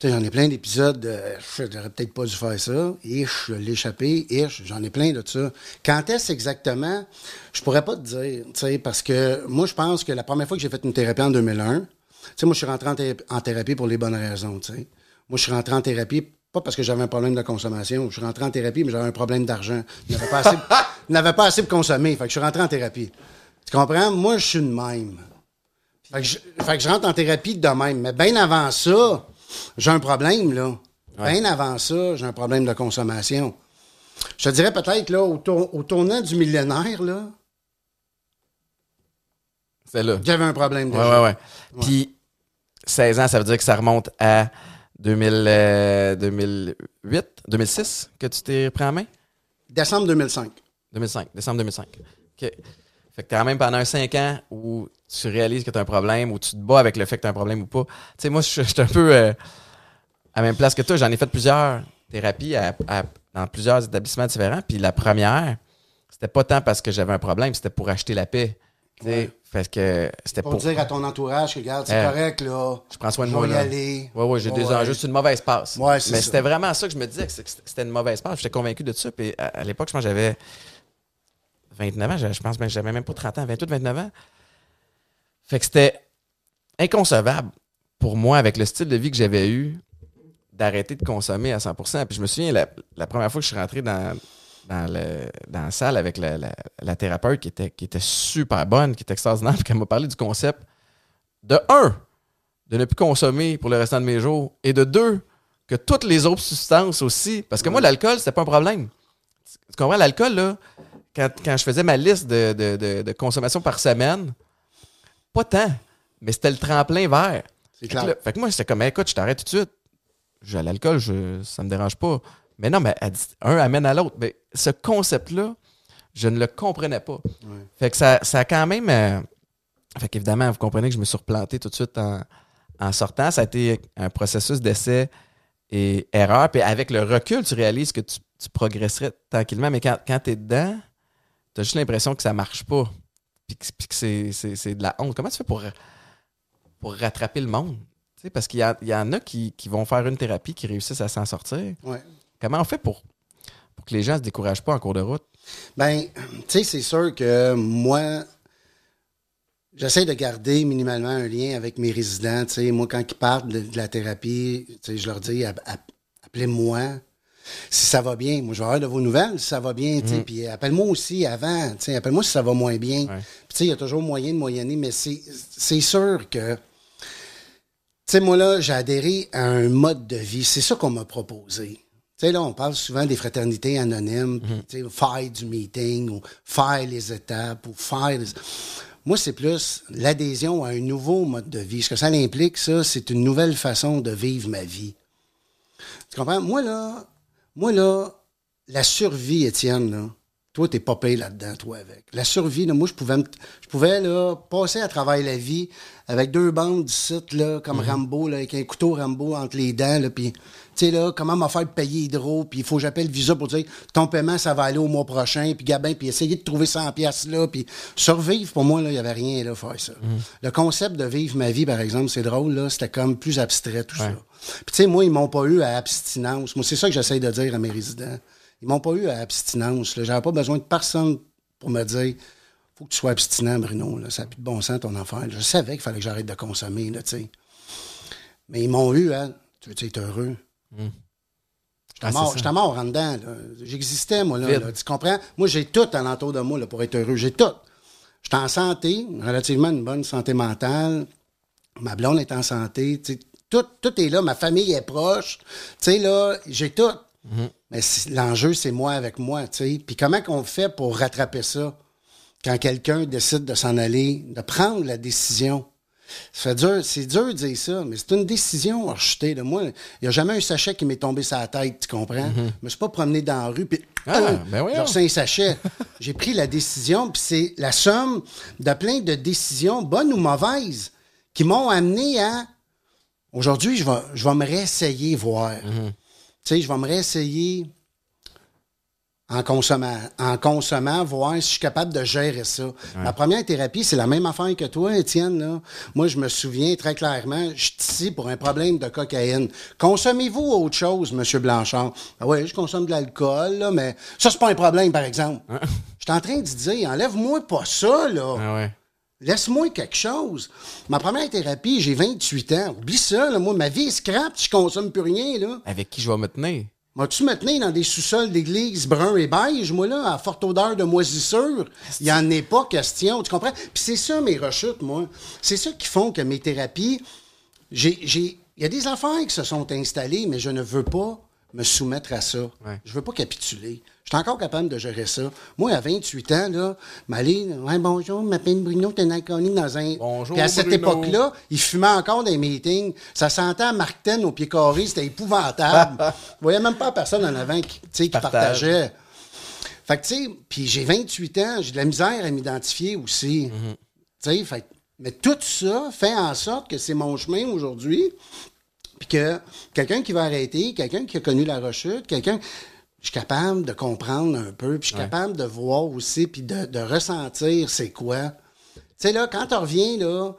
J'en ai plein d'épisodes de j'aurais peut-être pas dû faire ça. Ish, je l'ai échappé. Ish, j'en ai plein de ça. Quand est-ce exactement? Je pourrais pas te dire, tu sais, parce que moi, je pense que la première fois que j'ai fait une thérapie en 2001, tu sais, moi, je suis rentré en, thé- en thérapie pour les bonnes raisons, tu sais. Moi, je suis rentré en thérapie pas parce que j'avais un problème de consommation. Je suis rentré en thérapie, mais j'avais un problème d'argent. Je n'avais pas, assez- pas assez pour consommer. Fait que je suis rentré en thérapie. Tu comprends? Moi, je suis une même. Fait que, je, fait que je rentre en thérapie de même. Mais bien avant ça, j'ai un problème, là. Bien avant ça, j'ai un problème de consommation. Je te dirais peut-être, là, au, tour- au tournant du millénaire, là, C'est là. j'avais un problème Ouais, déjà. ouais, ouais. Puis 16 ans, ça veut dire que ça remonte à 2000, euh, 2008, 2006 que tu t'es pris en main? Décembre 2005. 2005, décembre 2005. OK. Fait que quand même pendant un 5 ans où tu réalises que tu as un problème, où tu te bats avec le fait que tu as un problème ou pas. Tu sais, moi, je suis un peu euh, à la même place que toi. J'en ai fait plusieurs thérapies à- à- dans plusieurs établissements différents. Puis la première, c'était pas tant parce que j'avais un problème, c'était pour acheter la paix. Tu sais, Ouais. Parce que c'était Pour pour. dire à ton entourage que, regarde, c'est Euh, correct, là. Je prends soin de Je moi. y là. aller. Ouais, ouais, j'ai des enjeux. C'est une mauvaise passe. Ouais, Mais c'était vraiment ça que je me disais, que c'était une mauvaise passe. J'étais convaincu de ça. Puis à, à l'époque, je pense que j'avais 29 ans. Je pense que j'avais même pas 30 ans, 28, 29 ans. Fait que c'était inconcevable pour moi, avec le style de vie que j'avais eu, d'arrêter de consommer à 100% Puis je me souviens, la, première fois que je suis rentré dans, dans, la salle avec la, la- la thérapeute qui était, qui était super bonne, qui était extraordinaire, puis qu'elle m'a parlé du concept de un, de ne plus consommer pour le restant de mes jours, et de deux, que toutes les autres substances aussi, parce que moi, l'alcool, c'était pas un problème. Tu comprends, l'alcool, là, quand, quand je faisais ma liste de, de- de- de consommation par semaine, pas tant, mais c'était le tremplin vert. C'est Fait que, clair. là- fait que moi, j'étais comme, écoute, je t'arrête tout de suite. J'ai l'alcool, je, ça me dérange pas. Mais non, mais un amène à l'autre. Mais ce concept-là, je ne le comprenais pas. Fait que ça, ça a quand même. euh, fait qu'évidemment, vous comprenez que je me suis replanté tout de suite en, en sortant. Ça a été un processus d'essai et erreur. Puis avec le recul, tu réalises que tu, tu progresserais tranquillement. Mais quand, quand tu es dedans, tu as juste l'impression que ça marche pas. Puis que, c'est, de la honte. Comment tu fais pour, pour rattraper le monde? Parce qu'il y, y en a qui, qui vont faire une thérapie, qui réussissent à s'en sortir. Ouais. Comment on fait pour, pour que les gens se découragent pas en cours de route? Ben, tu sais, c'est sûr que moi, j'essaie de garder minimalement un lien avec mes résidents. Tu sais, moi, quand ils partent de, de la thérapie, tu sais, je leur dis, app- app- appelez-moi. Si ça va bien, moi, je vais avoir de vos nouvelles, si ça va bien, sais, puis appelle-moi aussi avant, appelle-moi si ça va moins bien. Ouais. Il y a toujours moyen de moyenner, mais c'est sûr que, tu sais, moi, là, j'ai adhéré à un mode de vie. C'est ça qu'on m'a proposé. Tu sais, là, on parle souvent des fraternités anonymes, puis, tu sais, faire du meeting, ou faire les étapes, ou faire... les- Moi, c'est plus l'adhésion à un nouveau mode de vie. Ce que ça implique, ça, c'est une nouvelle façon de vivre ma vie. Tu comprends? Moi, là, moi, là, la survie, Étienne, là, toi, t'es pas payé là-dedans, toi, avec. La survie, là, moi, je pouvais, je pouvais là, passer à travers la vie avec deux bandes d'ici, là, comme Rambo, là, avec un couteau Rambo entre les dents, là, puis, tu sais, là, comment me faire payer Hydro, puis il faut que j'appelle Visa pour dire, ton paiement, ça va aller au mois prochain, puis Gabin, puis essayer de trouver 100 pièces là, puis survivre, pour moi, là, il y avait rien, là, faire ça. Le concept de vivre ma vie, par exemple, c'est drôle, là, c'était comme plus abstrait, tout ça. Puis, tu sais, moi, ils m'ont pas eu à abstinence. Moi, c'est ça que j'essaie de dire à mes résidents. Ils m'ont pas eu à abstinence. J'avais pas besoin de personne pour me dire faut que tu sois abstinent, Bruno. Là. Ça n'a plus de bon sens, ton affaire. Je savais qu'il fallait que j'arrête de consommer, là, tu sais. Mais ils m'ont eu, hein. Tu veux être heureux? J'étais Ah, mort, j'étais en dedans. J'existais, moi, là. Tu comprends? Moi, j'ai tout alentour de moi là, pour être heureux. J'ai tout. Je suis en santé, relativement une bonne santé mentale. Ma blonde est en santé. Tout, tout est là. Ma famille est proche. Tu sais, là, j'ai tout. Mais c'est- l'enjeu, c'est moi avec moi. tu sais. Puis comment qu'on fait pour rattraper ça? Quand quelqu'un décide de s'en aller, de prendre la décision? Fait dur, c'est dur de dire ça, mais c'est une décision acheter. De moi, il n'y a jamais un sachet qui m'est tombé sur la tête, tu comprends? Je me suis pas promené dans la rue, puis Ah, euh, ben j'ai un sachet. J'ai pris la décision, puis c'est la somme de plein de décisions, bonnes ou mauvaises, qui m'ont amené à. Aujourd'hui, je vais, je vais me réessayer voir. Mhm. Tu sais, je vais me réessayer en consommant, en consommant, voir si je suis capable de gérer ça. La première thérapie, c'est la même affaire que toi, Étienne. Là. Moi, je me souviens très clairement, je suis ici pour un problème de cocaïne. Consommez-vous autre chose, M. Blanchard? Ah oui, je consomme de l'alcool, mais ça, c'est pas un problème, par exemple. Je suis en train de dire, enlève-moi pas ça, là. Ah ouais. Laisse-moi quelque chose. Ma première thérapie, j'ai 28 ans. Oublie ça, là. Moi, ma vie est scrap je consomme plus rien, là. Avec qui je vais me tenir? M'as-tu me tenir dans des sous-sols d'église brun et beige, moi, là, à forte odeur de moisissure? Il n'y en est pas question, tu comprends? Puis c'est ça, mes rechutes, moi. C'est ça qui font que mes thérapies, j'ai, j'ai, il y a des affaires qui se sont installées, mais je ne veux pas me soumettre à ça. Ouais. Je veux pas capituler. Je suis encore capable de gérer ça. Moi, à 28 ans, là, m'aller, ouais, bonjour, je m'appelle Bruno, t'es dans un. Bonjour, Puis à cette époque-là, il fumait encore des meetings. Ça sentait à Martin au pied carré, c'était épouvantable. Vous voyez même pas personne en avant qui, qui Partage. partageait. Fait que, tu sais, puis j'ai 28 ans, j'ai de la misère à m'identifier aussi. Tu sais, fait mais tout ça fait en sorte que c'est mon chemin aujourd'hui. Puis que quelqu'un qui va arrêter, quelqu'un qui a connu la rechute, quelqu'un. Je suis capable de comprendre un peu, puis je suis capable de voir aussi, puis de, de ressentir c'est quoi. Tu sais, là, quand tu reviens, là,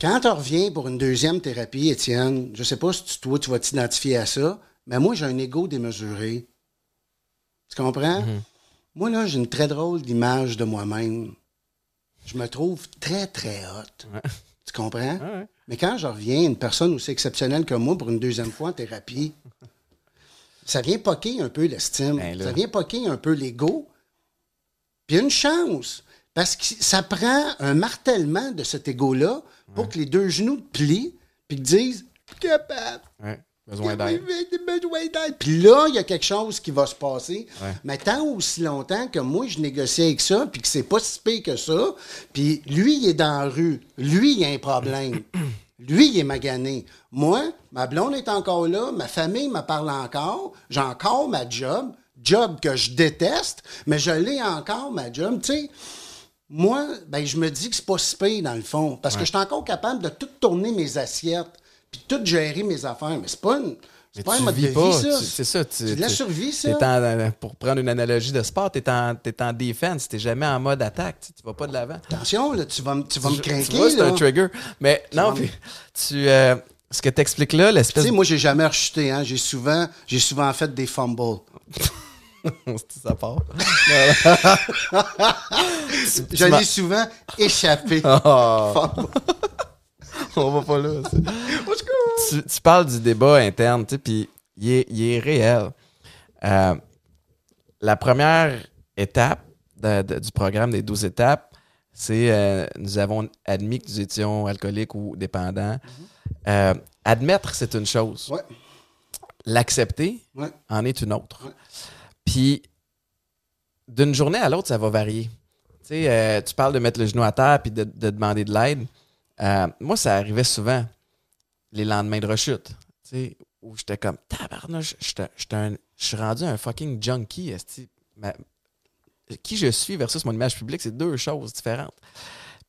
quand tu reviens pour une deuxième thérapie, Étienne, je sais pas si tu, toi, tu vas t'identifier à ça, mais moi, j'ai un ego démesuré. Tu comprends? Moi, là, j'ai une très drôle d'image de moi-même. Je me trouve très, très hot. Tu comprends? ouais. Mais quand je reviens, une personne aussi exceptionnelle que moi pour une deuxième fois en thérapie, ça vient poquer un peu l'estime. Ben ça vient poquer un peu l'ego. Puis une chance. Parce que ça prend un martèlement de cet ego-là pour que les deux genoux te plient puis que disent capable. Besoin d'aide. besoin d'aide. Puis là, il y a quelque chose qui va se passer. Ouais. Mais tant aussi longtemps que moi, je négocie avec ça, puis que c'est pas si pire que ça, puis lui, il est dans la rue. Lui, il a un problème. Lui, il est magané. Moi, ma blonde est encore là, ma famille me parle encore, j'ai encore ma job, job que je déteste, mais je l'ai encore, ma job. Tu sais, moi, ben, je me dis que c'est pas si pire dans le fond, parce que je suis encore capable de tout tourner mes assiettes, puis tout gérer mes affaires, mais c'est pas une... C'est pas un tu mode vis de pas, vie, ça. tu- c'est ça. tu- C'est de la tu- survie, ça. t'es en- pour prendre une analogie de sport, tu es en, t'es en défense, tu jamais en mode attaque, tu, tu vas pas de l'avant. Attention, là, tu vas, me- tu vas me Tu- craquer. tu vois, c'est là. un trigger. Mais non, puis tu, euh, ce que tu expliques là, Tu l'espèce sais, moi, j'ai jamais rechuté. Hein. J'ai souvent, j'ai souvent fait des fumbles. ça part. Tu- Je tu m'as- l'ai souvent échappé. Fumble. on va pas là. tu, tu parles du débat interne, tu sais, puis il est, il est réel. Euh, la première étape de- de- du programme des 12 étapes, c'est euh, nous avons admis que nous étions alcooliques ou dépendants. Euh, admettre, c'est une chose. Ouais, L'accepter ouais. en est une autre. Ouais. Puis, d'une journée à l'autre, ça va varier. Tu sais, euh, tu parles de mettre le genou à terre puis de, de demander de l'aide. Euh, moi, ça arrivait souvent les lendemains de rechute. Tu sais, où j'étais comme, tabarnouche, je suis rendu un fucking junkie. esti. Ma- qui je suis versus mon image publique, c'est deux choses différentes.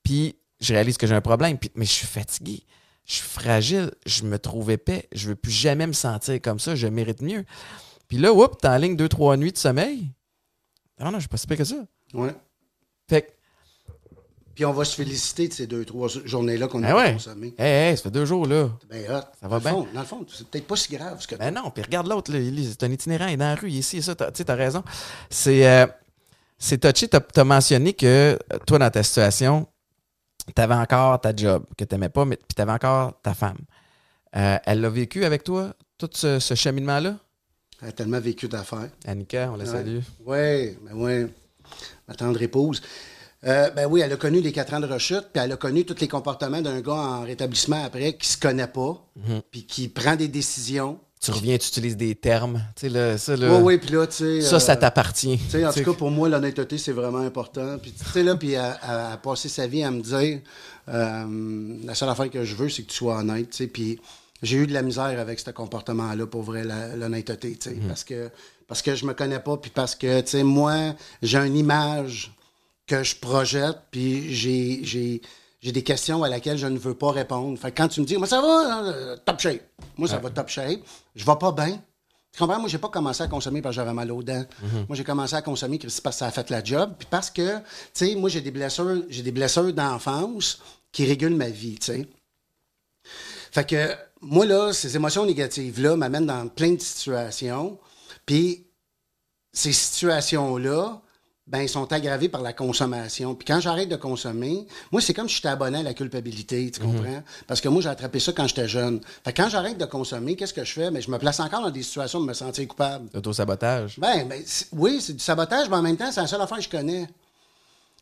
Puis, je réalise que j'ai un problème, puis, mais je suis fatigué. Je suis fragile, je me trouve épais, je veux plus jamais me sentir comme ça, je mérite mieux. Puis là, whoop, t'es en ligne deux, trois nuits de sommeil. Non, non, je suis pas si pire que ça. ouais. Fait que, Puis on va se féliciter de ces deux, trois journées-là qu'on a Ah ouais. consommées. hey, hey, ça fait deux jours, là. Bien hot. Ça va Dans bien? fond- Dans le fond, c'est peut-être pas si grave ce que Ben non, puis regarde l'autre, c'est un itinérant, il est dans la rue, il est ici, ça, tu sais, t'as raison. C'est euh, c'est touché, t'as as mentionné que euh, toi, dans ta situation, t'avais encore ta job que t'aimais pas, mais puis t'avais encore ta femme. Euh, elle l'a vécu avec toi, tout ce, ce cheminement-là? Elle a tellement vécu d'affaires. Annika, on la Ouais. salue. Oui, ben ouais. Ma tendre épouse. Euh, ben oui, elle a connu les quatre ans de rechute, puis elle a connu tous les comportements d'un gars en rétablissement après qui se connaît pas, Mhm. puis qui prend des décisions. Tu reviens, tu utilises des termes. Tu sais, là, ça, là, Oui, oui, puis là, tu sais. ça, euh, ça t'appartient. Tu sais, en tout cas, pour moi, l'honnêteté, c'est vraiment important. Puis, tu sais, là, puis à, à- à passer sa vie à me dire, euh, la seule affaire que je veux, c'est que tu sois honnête, tu sais. Puis, j'ai eu de la misère avec ce comportement-là, pour vrai, l'honnêteté, tu sais. Parce que, parce que je me connais pas, puis parce que, tu sais, moi, j'ai une image que je projette, puis j'ai, des questions à laquelle je ne veux pas répondre. Fait que quand tu me dis, moi, ça va, euh, top shape. Moi, ça va top shape. Je vais pas bien. Tu comprends? Moi, j'ai pas commencé à consommer parce que j'avais mal aux dents. Moi, j'ai commencé à consommer parce que ça a fait la job. Puis parce que, tu sais, moi, j'ai des blessures, j'ai des blessures d'enfance qui régulent ma vie, tu sais. Fait que, moi, là, ces émotions négatives-là m'amènent dans plein de situations. Puis, ces situations-là, ben, ils sont aggravées par la consommation. Puis quand j'arrête de consommer, moi, c'est comme si j'étais abonné à la culpabilité, tu comprends? Parce que moi, j'ai attrapé ça quand j'étais jeune. Fait que quand j'arrête de consommer, qu'est-ce que je fais? Ben, je me place encore dans des situations de me sentir coupable. L'auto-sabotage. Ben, ben, oui, c'est du sabotage, mais en même temps, c'est la seule affaire que je connais.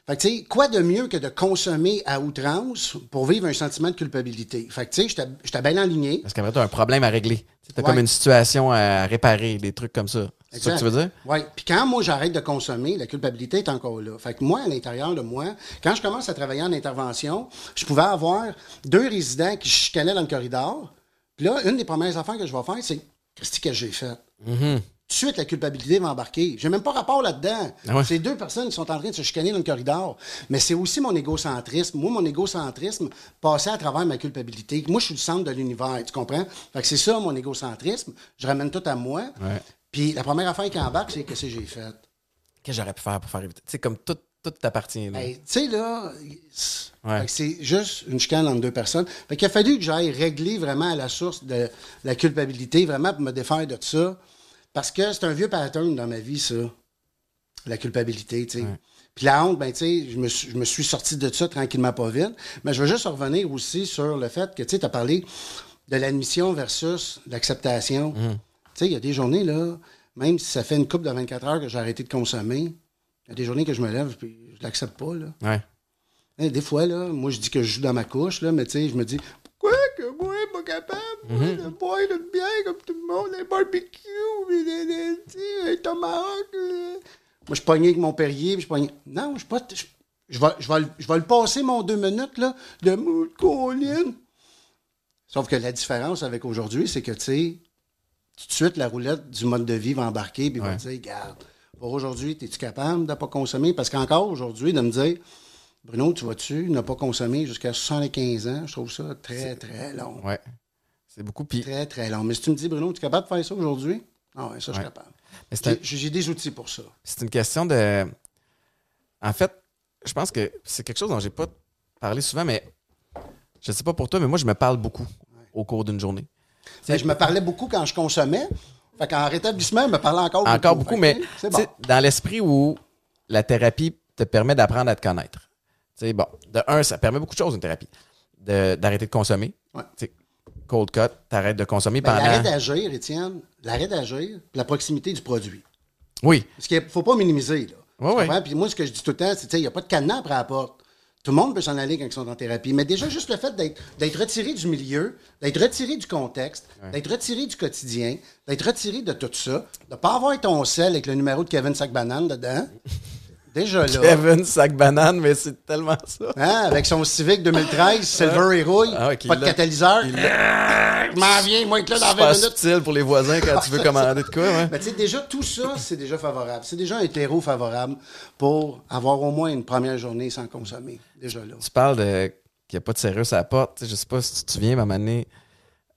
Fait que, tu sais, quoi de mieux que de consommer à outrance pour vivre un sentiment de culpabilité? Fait que, tu sais, j'étais- bien aligné. Parce qu'après, tu as un problème à régler. Tu as Ouais. comme une situation à réparer, des trucs comme ça. C'est ça que tu veux dire? Oui. Puis quand moi, j'arrête de consommer, la culpabilité est encore là. Fait que moi, à l'intérieur de moi, quand je commence à travailler en intervention, je pouvais avoir deux résidents qui se chicanaient dans le corridor. Puis là, une des premières affaires que je vais faire, c'est qu'est-ce que j'ai fait? Mm-hmm. De suite, la culpabilité va embarquer. J'ai même pas rapport là-dedans. Ah ouais? C'est deux personnes qui sont en train de se chicaner dans le corridor. Mais c'est aussi mon égocentrisme. Moi, mon égocentrisme passait à travers ma culpabilité. Moi, je suis le centre de l'univers, tu comprends? Fait que c'est ça, mon égocentrisme. Je ramène tout à moi. Ouais. Puis la première affaire qui embarque, c'est qu'est-ce que j'ai fait. Qu'est-ce que j'aurais pu faire pour faire éviter? Tu sais, comme tout, tout t'appartient. là. Tu sais, là, Ouais. c'est juste une chicane entre deux personnes. Fait qu'il a fallu que j'aille régler vraiment à la source de la culpabilité, vraiment pour me défaire de ça. Parce que c'est un vieux pattern dans ma vie, ça. La culpabilité, tu sais. Puis la honte, ben, tu sais, je me, suis- je me suis sorti de ça tranquillement, pas vite. Mais je veux juste revenir aussi sur le fait que, tu sais, tu as parlé de l'admission versus l'acceptation. Mm. Tu sais, il y a des journées, là, même si ça fait une couple de 24 heures que j'ai arrêté de consommer, il y a des journées que je me lève puis je l'accepte pas, là. Ouais. Hein, des fois, là, moi, je dis que je joue dans ma couche, là, mais tu sais, je me dis, pourquoi que moi, pas capable moi, de boire une bière comme tout le monde, un barbecue, des- des- sais, un tomahawk, là. Moi, je pognais avec mon Perrier, puis je pognais. Non, je suis pas. Je, je vais, je, vais, le- je vais le passer, mon deux minutes, là, de mood colline. Sauf que la différence avec aujourd'hui, c'est que, tu sais, tout de suite, la roulette du mode de vie va embarquer, puis va Ouais. te dire, regarde, pour aujourd'hui, es-tu capable de ne pas consommer? Parce qu'encore aujourd'hui, de me dire, Bruno, tu vas-tu ne pas consommer jusqu'à 75 ans? Je trouve ça très, très long. Ouais. C'est beaucoup. Puis, Très, très long. Mais si tu me dis, Bruno, tu es capable de faire ça aujourd'hui? Ah ouais, ça, je suis capable. un- J'ai des outils pour ça. c'est une question de. En fait, je pense que c'est quelque chose dont j'ai pas parlé souvent, mais je sais pas pour toi, mais moi, je me parle beaucoup au cours d'une journée. Que je me parlais beaucoup quand je consommais. Fait qu'en rétablissement, je me parlais encore beaucoup. Encore beaucoup, Fait que, mais bon. dans l'esprit où la thérapie te permet d'apprendre à te connaître. Sais, bon, de un, ça permet beaucoup de choses, une thérapie. D'arrêter de, consommer. Ouais. Cold cut, t'arrêtes de consommer Ben, pendant. L'arrêt d'agir, Étienne, l'arrêt d'agir, la proximité du produit. Oui, Parce qu'il ne faut pas minimiser. Là. Ouais. comprends? Puis moi, ce que je dis tout le temps, c'est qu'il n'y a pas de cadenas après la porte. Tout le monde peut s'en aller quand ils sont en thérapie. Mais déjà, juste le fait d'être d'être retiré du milieu, d'être retiré du contexte, d'être retiré du quotidien, d'être retiré de tout ça, de ne pas avoir ton sel avec le numéro de Kevin Sac-Banane dedans. Déjà là. Kevin sac banane, mais c'est tellement ça. Hein, avec son Civic 2013, Silver et rouille, Ah pas de catalyseur. il Ah, Je m'en viens, moi, là dans Super 20 minutes. subtil pour les voisins quand tu veux commander de quoi, ouais. Mais tu sais, déjà, tout ça, c'est déjà favorable. C'est déjà un terreau favorable pour avoir au moins une première journée sans consommer. Déjà là. Tu parles de qu'il n'y a pas de sérieux à la porte. Tu sais, je sais pas si tu te souviens, ma année,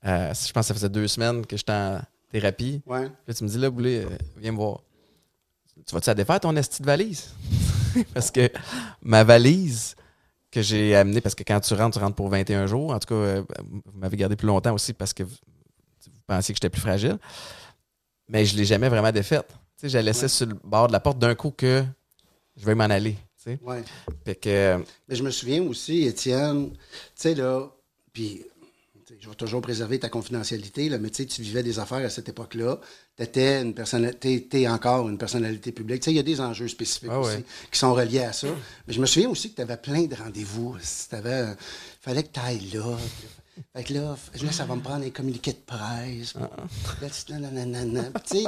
euh, je pense que ça faisait deux semaines que j'étais en thérapie. Ouais. Puis Là, tu me dis, là, Boulet, euh, viens me voir. Tu vas-tu la défaire ton esti de valise? parce que ma valise que j'ai amenée, parce que quand tu rentres, tu rentres pour 21 jours. En tout cas, euh, vous m'avez gardé plus longtemps aussi parce que vous, vous pensiez que j'étais plus fragile. Mais je ne l'ai jamais vraiment défaite. Tu sais, je la laissais Ouais. sur le bord de la porte d'un coup que je vais m'en aller. Tu sais. Ouais. Que, euh, Mais je me souviens aussi, Étienne, tu sais, là, puis je vais toujours préserver ta confidentialité, là, mais tu vivais des affaires à cette époque-là. Tu étais une personnalité, encore une personnalité publique. Il y a des enjeux spécifiques Ah aussi ouais. qui sont reliés à ça. Mais je me souviens aussi que tu avais plein de rendez-vous. Il fallait que tu ailles là. Fait que là, là, ça va me prendre un communiqué de presse. Tu-. Puis, tu sais,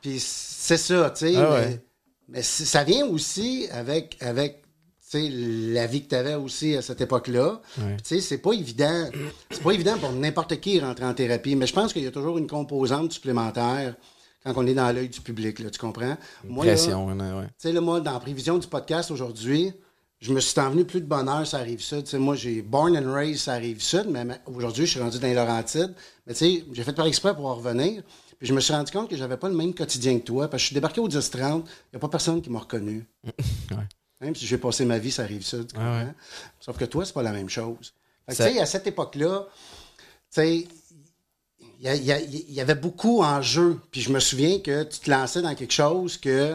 Puis c'est ça, tu sais. Ah mais ouais. mais ça vient aussi avec, avec tu sais, la vie que tu avais aussi à cette époque-là. Ouais. C'est pas évident. C'est pas évident pour n'importe qui rentrer en thérapie, mais je pense qu'il y a toujours une composante supplémentaire quand on est dans l'œil du public, là, tu comprends? Moi, là, Pression, hein, ouais. là, moi, dans la prévision du podcast aujourd'hui, je me suis envenu plus de bonheur, ça arrive ça. Tu sais, moi, j'ai born and raised, ça arrive sud, mais ma- aujourd'hui, je suis rendu dans les Laurentides. Mais tu sais, j'ai fait par exprès pour en revenir. Puis je me suis rendu compte que j'avais pas le même quotidien que toi, parce que je suis débarqué au 10-30, il n'y a pas personne qui m'a reconnu. Ouais. Même si j'ai passé ma vie, ça arrive ça. Ouais, ouais. comprends? Sauf que toi, c'est pas la même chose. Ça- tu sais, à cette époque-là, tu sais, il y, y y avait beaucoup en jeu. Puis je me souviens que tu te lançais dans quelque chose que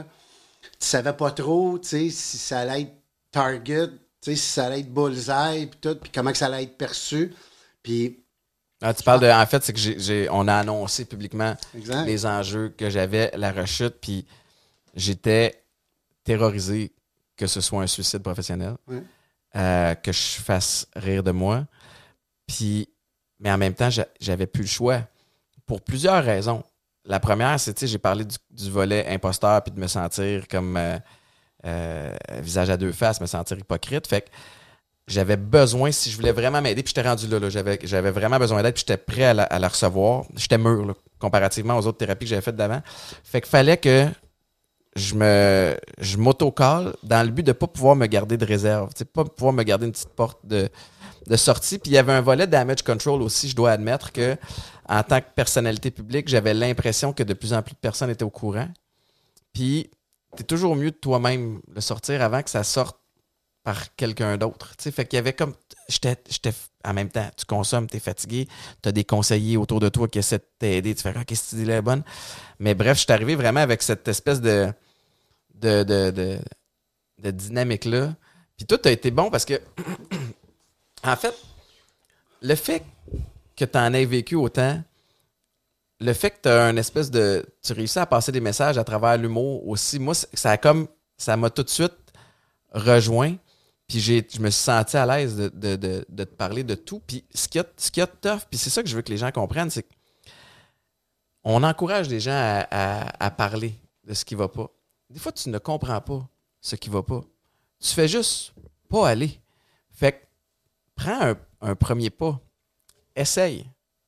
tu savais pas trop, tu sais, si ça allait être target, tu sais, si ça allait être bullseye, puis tout, puis comment que ça allait être perçu. Puis, Ah, tu parles de. En fait, c'est que j'ai, j'ai- on a annoncé publiquement Exact. les enjeux que j'avais, la rechute, puis j'étais terrorisé que ce soit un suicide professionnel, Ouais. euh, que je fasse rire de moi. Puis, mais en même temps, j'a- j'avais plus le choix pour plusieurs raisons. La première, c'est, tu j'ai parlé du, du volet imposteur puis de me sentir comme euh, euh, visage à deux faces, me sentir hypocrite. Fait que j'avais besoin, si je voulais vraiment m'aider, puis j'étais rendu là, là, j'avais, vraiment besoin d'aide, puis j'étais prêt à la, à la recevoir. J'étais mûr, là, comparativement aux autres thérapies que j'avais faites d'avant. Fait qu'il fallait que je me je m'auto-cale dans le but de pas pouvoir me garder de réserve, tu pas pouvoir me garder une petite porte de, de sortie. Puis il y avait un volet damage control aussi, je dois admettre que en tant que personnalité publique, j'avais l'impression que de plus en plus de personnes étaient au courant. Puis t'es toujours mieux de toi-même le sortir avant que ça sorte par quelqu'un d'autre. Tu fait qu'il y avait comme j'étais en même temps, tu consommes, tu es fatigué, tu as des conseillers autour de toi qui essaient de t'aider, tu fais OK, cette idée-là est bonne. Mais bref, je suis arrivé vraiment avec cette espèce de de, de, de, dynamique-là. Puis tout a été bon parce que en fait, le fait que tu en aies vécu autant, le fait que tu as un espèce de. Tu réussis à passer des messages à travers l'humour aussi, moi, ça a comme. Ça m'a tout de suite rejoint. Puis je me suis senti à l'aise de, de- de- de te parler de tout. Puis ce qu'il y a, de tough, puis c'est ça que je veux que les gens comprennent, c'est qu'on encourage les gens à, à- parler de ce qui va pas. Des fois, tu ne comprends pas ce qui va pas. Tu fais juste pas aller. Fait que prends un, premier pas. Essaye.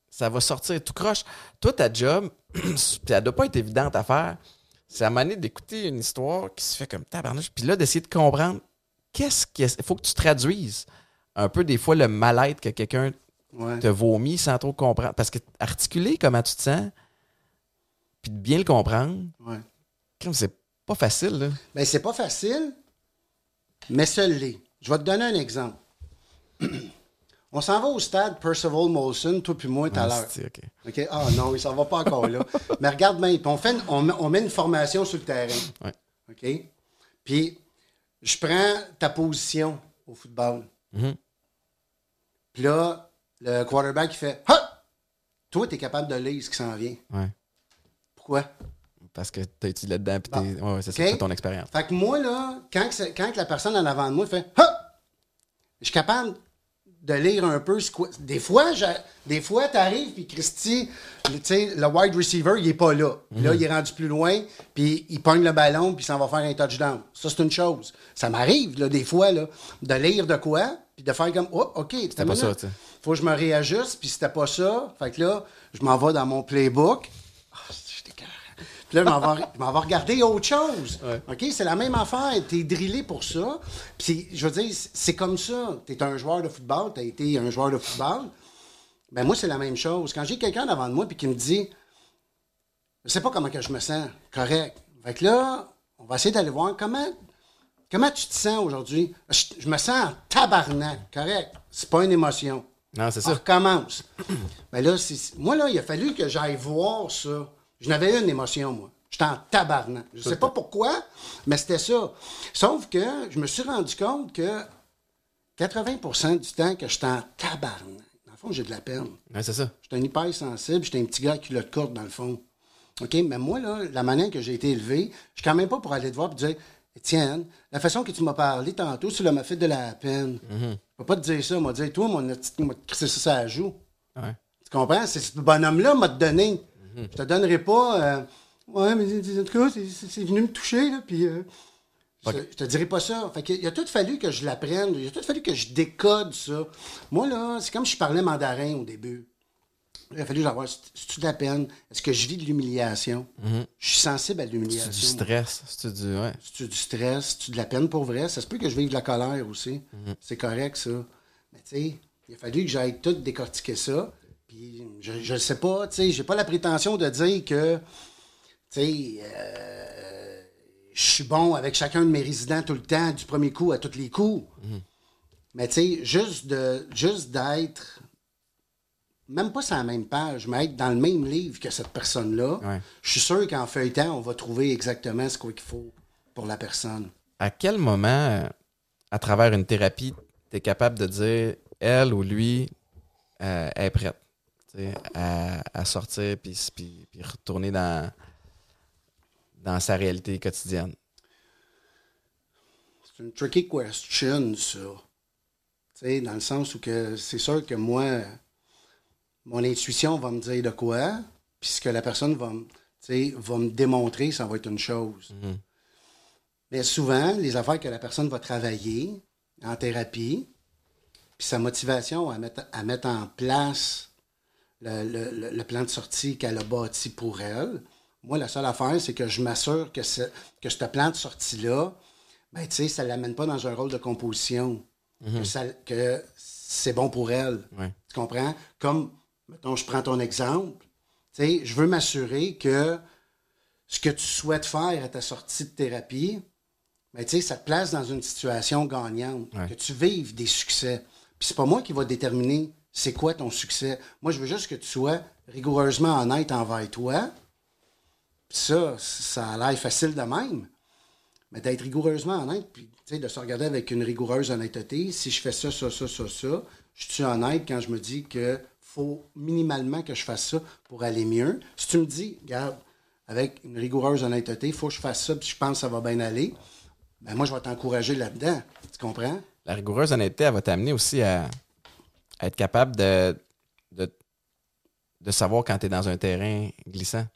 Ça va sortir tout croche. Toi, ta job, puis elle doit pas être évidente à faire. C'est à donné d'écouter une histoire qui se fait comme tabarnouche. Puis là, d'essayer de comprendre qu'est-ce qu'il faut que tu traduises un peu des fois le mal-être que quelqu'un ouais. te vomit sans trop comprendre. Parce que articuler comment tu te sens, puis de bien le comprendre, ouais. c'est pas facile. Là. Ben, c'est pas facile, mais ça l'est. Je vais te donner un exemple. On s'en va au stade Percival Molson, toi puis moi, tout à Ah, l'heure. ok. Ah non, il s'en va pas encore là. Mais regarde bien, on, fait on, met, on met une formation sur le terrain. Ouais. OK? Puis je prends ta position au football. Mhm. Puis là, le quarterback, il fait Ha! Toi, tu es capable de lire ce qui s'en vient. Ouais. Pourquoi? Parce que t'as utilisé là-dedans, puis Bon. t'es- ouais, ouais, c'est ça, Ok. c'est ton expérience. Fait que moi, là, quand, que quand que la personne en avant de moi fait Ha! Je suis capable de lire un peu ce quoi. Des fois, des fois, t'arrives, puis Christy, le- tu sais, le wide receiver, il est pas là. Puis Là, il est rendu plus loin, puis il pogne le ballon, puis s'en va faire un touchdown. Ça, c'est une chose. Ça m'arrive, là, des fois, là, de lire de quoi, puis de faire comme, oh, OK, c'était pas ça, tu sais. Faut que je me réajuste, puis c'était pas ça. Fait que là, je m'en vais dans mon playbook. Puis là, je m'en vais, regarder autre chose. Ouais. OK? C'est la même affaire. T'es drillé pour ça. Puis, je veux dire, c'est- comme ça. T'es un joueur de football. T'as été un joueur de football. Ben, moi, c'est la même chose. Quand j'ai quelqu'un devant de moi puis qui me dit, je sais pas comment que je me sens. Correct. Fait que là, on va essayer d'aller voir comment, comment tu te sens aujourd'hui. Je, je me sens en tabarnak. Correct. C'est pas une émotion. Non, c'est On ça. recommence. ben là, moi, là, il a fallu que j'aille voir ça. Je n'avais une émotion, moi. J'étais en tabarnak. Je sais pas pourquoi, mais c'était ça. Sauf que je me suis rendu compte que 80% du temps que j'étais en tabarnak, dans le fond, j'ai de la peine. Ouais, c'est ça. J'étais un hyper sensible, j'étais un petit gars à culotte courte, dans le fond. OK? Mais moi, là, la manière que j'ai été élevé, je suis quand même pas pour aller te voir et dire Étienne, la façon que tu m'as parlé tantôt, cela m'a fait de la peine. Je peux pas te dire ça. M'a dit Toi, mon petit, m'a crissé ça, ça joue. Ouais. Tu comprends? C'est ce bonhomme-là m'a te donné. Je te donnerai pas. euh, ouais, mais en tout cas, c'est- venu me toucher, là, puis. euh, je, te- je te dirai pas ça. Fait il a tout fallu que je l'apprenne. Il a tout fallu que je décode ça. Moi, là, c'est comme si je parlais mandarin au début. Il a fallu j'avoir. C'est-tu de la peine? Est-ce que je vis de l'humiliation? Je suis sensible à C'est du l'humiliation. stress? C'est du. Ouais. C'est du stress, c'est de la peine pour vrai? Ça se peut que je vive de la colère aussi. C'est correct, ça. Mais tu sais, il a fallu que j'aille tout décortiquer ça. Puis je, je sais pas, tu sais, j'ai pas la prétention de dire que, tu sais, euh, je suis bon avec chacun de mes résidents tout le temps, du premier coup à tous les coups. Mais tu sais, juste de juste d'être même pas sur la même page, mais être dans le même livre que cette personne-là, Ouais. je suis sûr qu'en feuilletant, on va trouver exactement ce qu'il faut pour la personne. À quel moment, à travers une thérapie, tu es capable de dire elle ou lui euh, est prête? À, à sortir puis, puis, puis retourner dans, dans sa réalité quotidienne? C'est une tricky question, ça. Tu sais, dans le sens où que c'est sûr que moi, mon intuition va me dire de quoi, puis ce que la personne va, va me démontrer, ça va être une chose. Mais souvent, les affaires que la personne va travailler en thérapie, puis sa motivation à mettre, à mettre en place le, le- le- le plan de sortie qu'elle a bâti pour elle, moi, la seule affaire, c'est que je m'assure que, ce, que ce plan de sortie-là, ben, tu sais, ça ne l'amène pas dans un rôle de composition. Que, que c'est bon pour elle. Ouais. Tu comprends? Comme, mettons, je prends ton exemple. Tu sais, je veux m'assurer que ce que tu souhaites faire à ta sortie de thérapie, ben, tu sais, ça te place dans une situation gagnante. Ouais. Que tu vives des succès. Puis c'est pas moi qui va déterminer c'est quoi ton succès? Moi, je veux juste que tu sois rigoureusement honnête envers toi. Ça, ça a l'air facile de même. Mais d'être rigoureusement honnête, puis de se regarder avec une rigoureuse honnêteté, si je fais ça, ça, ça, ça, ça, je suis honnête quand je me dis que faut minimalement que je fasse ça pour aller mieux. Si tu me dis, regarde, avec une rigoureuse honnêteté, faut que je fasse ça, puis je pense que ça va bien aller, ben moi, je vais t'encourager là-dedans. Tu comprends? La rigoureuse honnêteté, elle va t'amener aussi à être capable de, de, de savoir quand tu es dans un terrain glissant.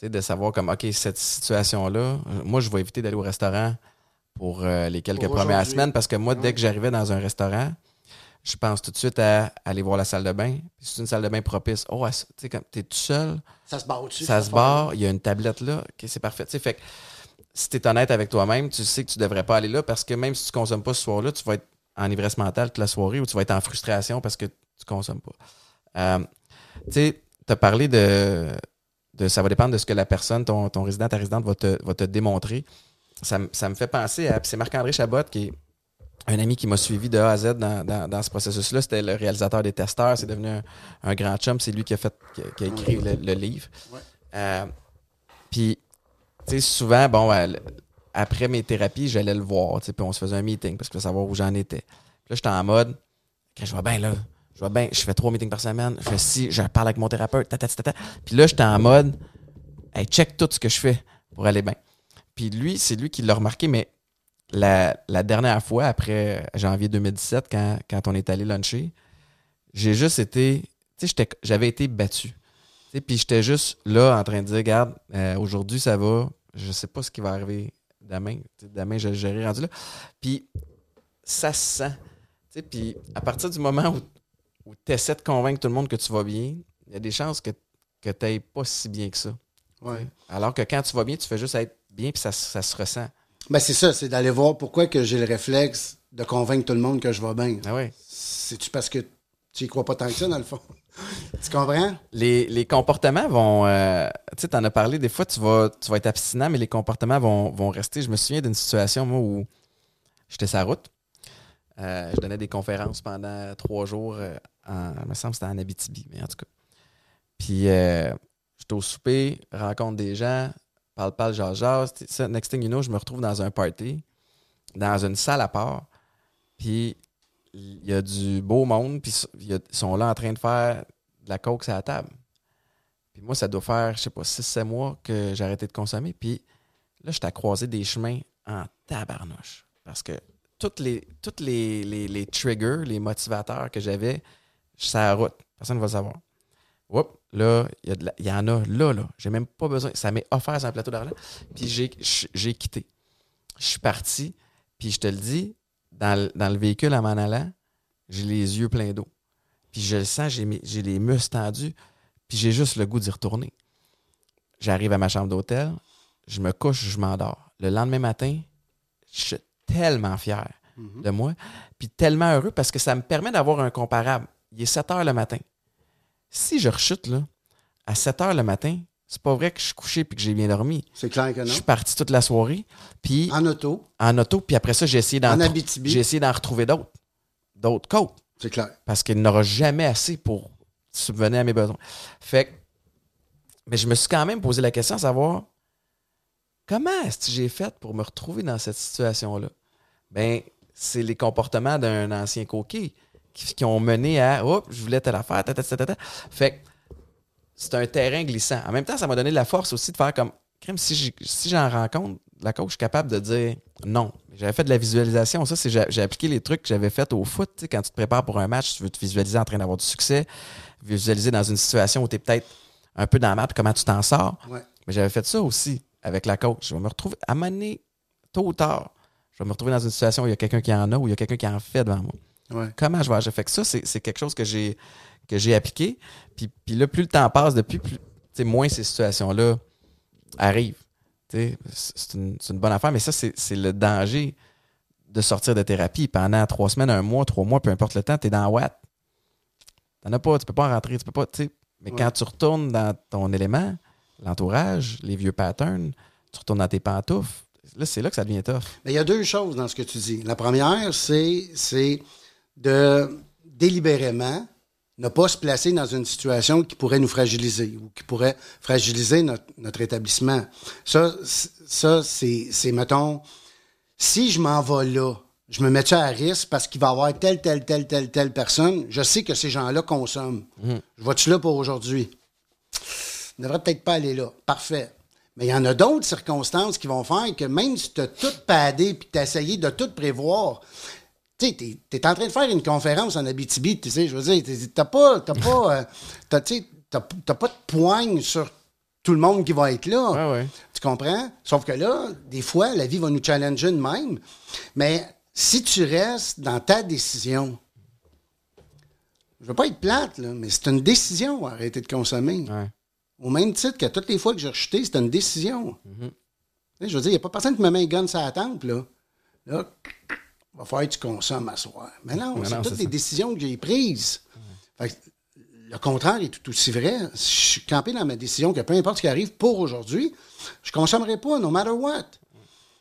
De savoir comme, OK, cette situation-là, moi, je vais éviter d'aller au restaurant pour euh, les quelques Pour premières semaines parce que moi, dès que j'arrivais dans un restaurant, je pense tout de suite à aller voir la salle de bain. C'est une salle de bain propice. Oh, tu sais, comme tu es tout seul, Ça se barre dessus. ça se barre, il y a une tablette là, ok, c'est parfait. Tu sais, fait que si tu es honnête avec toi-même, tu sais que tu devrais pas aller là parce que même si tu consommes pas ce soir-là, tu vas être en ivresse mentale toute la soirée ou tu vas être en frustration parce que tu consommes pas. Euh, tu sais, tu as parlé de, de. Ça va dépendre de ce que la personne, ton, ton résident, ta résidente va te, va te démontrer. Ça, me- ça me fait penser à. C'est Marc-André Chabot qui est un ami qui m'a suivi de A à Z dans, dans- dans ce processus-là. C'était le réalisateur des testeurs. C'est devenu un, un grand chum. C'est lui qui a, fait, qui a, qui a écrit le, le livre. Euh, puis, tu sais, souvent, bon, euh, après mes thérapies, j'allais le voir, puis on se faisait un meeting parce que savoir où j'en étais. Puis là, j'étais en mode, je vois bien là, je vois bien, je fais trois meetings par semaine, je fais si, je parle avec mon thérapeute. Puis là, j'étais en mode, hey, check tout ce que je fais pour aller bien. Puis lui, c'est lui qui l'a remarqué, mais la, dernière fois, après janvier 2017, quand, quand on est allé luncher, j'ai juste été, tu sais, j'avais été battu. Puis j'étais juste là en train de dire, regarde, euh, aujourd'hui ça va, je sais pas ce qui va arriver demain. Demain, je gérer rendu là. Puis ça se sent. Tu sais, Puis à partir du moment où, où tu essaies de convaincre tout le monde que tu vas bien, il y a des chances que, que tu n'ailles pas si bien que ça. Ouais. Alors que quand tu vas bien, tu fais juste être bien puis ça, ça se ressent. Ben, c'est ça, c'est d'aller voir pourquoi que j'ai le réflexe de convaincre tout le monde que je vais bien. Ah ouais. C'est-tu parce que tu y crois pas tant que ça, dans le fond? Tu comprends? Les, les comportements vont. euh, tu sais, t'en as parlé, des fois, tu vas, tu vas être abstinent, mais les comportements vont, vont rester. Je me souviens d'une situation, moi, où j'étais la route. Euh, je donnais des conférences pendant trois jours. euh, en, il me semble que c'était en Abitibi, mais en tout cas. Puis, j'étais au souper, rencontre des gens, parle, parle, jase, jase. Next thing you know, je me retrouve dans un party, dans une salle à part. Puis, il y a du beau monde, puis ils sont là en train de faire de la coke à la table. Puis moi, ça doit faire, je sais pas, 6-7 mois que j'ai arrêté de consommer. Puis là, j'étais à croiser des chemins en tabarnouche. Parce que toutes les, toutes les, les, triggers, les motivateurs que j'avais, je à la route. Personne ne va savoir. Oups, là, il y, y, en a là, là. J'ai même pas besoin. Ça m'est offert sur un plateau d'argent. Puis j'ai quitté. Je suis parti. Puis je te le dis, dans, dans le véhicule en m'en allant, j'ai les yeux pleins d'eau. Puis je le sens, j'ai les muscles tendus. Puis j'ai juste le goût d'y retourner. J'arrive à ma chambre d'hôtel, je me couche, je m'endors. Le lendemain matin, je suis tellement fier mhm. de moi, puis tellement heureux parce que ça me permet d'avoir un comparable. Il est 7 heures le matin. Si je rechute là, à 7 heures le matin, c'est pas vrai que je suis couché puis que j'ai bien dormi. C'est clair que non. Je suis parti toute la soirée. Puis en auto. En auto. Puis après ça, j'ai essayé d'en, j'ai essayé d'en retrouver d'autres. D'autres côtes. C'est clair. Parce qu'il n'aura jamais assez pour subvenir à mes besoins. Fait que, mais je me suis quand même posé la question à savoir comment est-ce que j'ai fait pour me retrouver dans cette situation-là? Ben, c'est les comportements d'un ancien coquet qui, ont mené à Oups, je voulais telle affaire, tata, tata, Fait c'est un terrain glissant. En même temps, ça m'a donné la force aussi de faire comme crème, si j'en rencontre la coach, je suis capable de dire non. J'avais fait de la visualisation. Ça, c'est j'ai appliqué les trucs que j'avais fait au foot. quand tu te prépares pour un match, tu veux te visualiser en train d'avoir du succès, visualiser dans une situation où tu es peut-être un peu dans la map, comment tu t'en sors. Mais j'avais fait ça aussi avec la coach. Je vais me retrouver, à un tôt ou tard, je vais me retrouver dans une situation où il y a quelqu'un qui en a, où il y a quelqu'un qui en fait devant moi. Comment je vais agir? Fait que ça, c'est quelque chose que j'ai que j'ai appliqué. Puis, puis là, plus le temps passe, depuis plus, moins ces situations-là arrivent. C'est une, une, bonne affaire, mais ça, c'est le danger de sortir de thérapie. Pendant trois semaines, un mois, trois mois, peu importe le temps, tu es dans Watt. T'en as pas, tu peux pas rentrer, tu peux pas, Mais quand tu retournes dans ton élément, l'entourage, les vieux patterns, tu retournes dans tes pantoufles, là, c'est là que ça devient tough. Mais il y a deux choses dans ce que tu dis. La première, c'est de délibérément ne pas se placer dans une situation qui pourrait nous fragiliser ou qui pourrait fragiliser notre, établissement. Ça, ça c'est, mettons, si je m'en vais là, je me mets à risque parce qu'il va y avoir telle, telle, telle, telle, telle personne? Je sais que ces gens-là consomment. Mhm. Je vais-tu là pour aujourd'hui? Je ne devrais peut-être pas aller là. Parfait. Mais il y en a d'autres circonstances qui vont faire que même si tu as tout padé et que tu as essayé de tout prévoir, tu sais, t'es, es en train de faire une conférence en Abitibi, tu sais, je veux dire, t'as pas, t'as pas, euh, pas de poigne sur tout le monde qui va être là. Tu comprends? Sauf que là, des fois, la vie va nous challenger de même. Mais si tu restes dans ta décision, je veux pas être plate, là, mais c'est une décision, arrêter de consommer. Au même titre que toutes les fois que j'ai rechuté, c'est une décision. Mm-hmm. Je veux dire, il n'y a pas personne qui me met un gun sur la tempe, là. Là, va falloir que tu consommes à soir. Mais non, c'est toutes des décisions que j'ai prises. le contraire est tout aussi vrai. Je suis campé dans ma décision que peu importe ce qui arrive pour aujourd'hui, je ne consommerai pas, no matter what.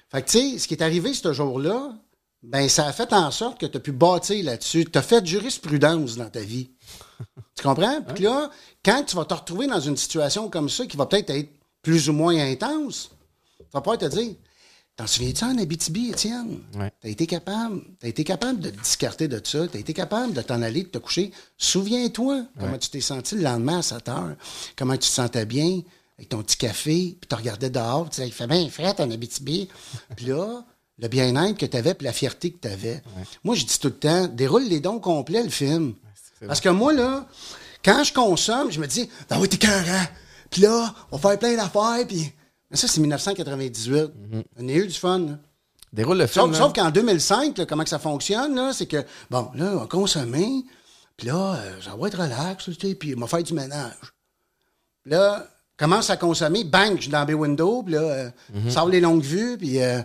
Fait que, tu sais, ce qui est arrivé ce jour-là, ben, ça a fait en sorte que tu as pu bâtir là-dessus. Tu as fait jurisprudence dans ta vie. tu comprends? Puis là, quand tu vas te retrouver dans une situation comme ça, qui va peut-être être plus ou moins intense, tu vas pouvoir te dire T'en souviens-tu en Abitibi, Étienne? Ouais. T'as été capable. T'as été capable de te discarter de ça. T'as été capable de t'en aller, de te coucher. Souviens-toi comment tu t'es senti le lendemain à 7 heures. Comment tu te sentais bien avec ton petit café. Puis tu regardais dehors. Tu disais, il fait bien frais en Abitibi. puis là, le bien-être que tu avais, puis la fierté que tu avais. Moi, je dis tout le temps, déroule les dons complets, le film. Parce que moi, là, quand je consomme, je me dis, ah oui, t'es cœur, Puis là, on va faire plein d'affaires, puis mais ça, c'est 1998. On a eu du fun. Déroule le film. Sauf, qu'en 2005, comment que ça fonctionne, c'est que, bon, là, on va consommer, puis là, euh, ça va être relax, puis on va faire du ménage. Là, commence à consommer, bang, je suis dans mes windows, puis là, euh, mhm. sort les longues vues, puis euh,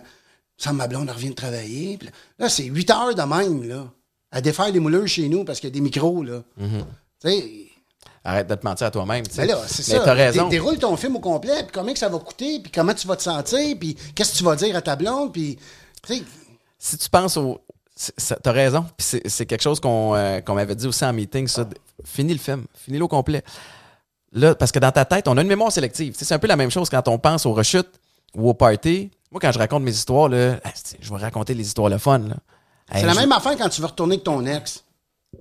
ça, ma blonde revient de travailler. Là, là c'est 8 heures de même, là, à défaire les mouleurs chez nous parce qu'il y a des micros, là. Mhm. Tu sais, Arrête de te mentir à toi-même. Mais là, c'est ça. T'as raison. Déroule ton film au complet, puis combien que ça va coûter, puis comment tu vas te sentir, puis qu'est-ce que tu vas dire à ta blonde, puis. Si tu penses au. T'as raison. Puis c'est quelque chose euh, qu'on m'avait dit aussi en meeting, ça. Finis le film. Finis-le au complet. Là, parce que dans ta tête, on a une mémoire sélective. C'est un peu la même chose quand on pense aux rechutes ou au party. Moi, quand je raconte mes histoires, là, je vais raconter les histoires le fun. Là. C'est la même affaire quand tu veux retourner avec ton ex.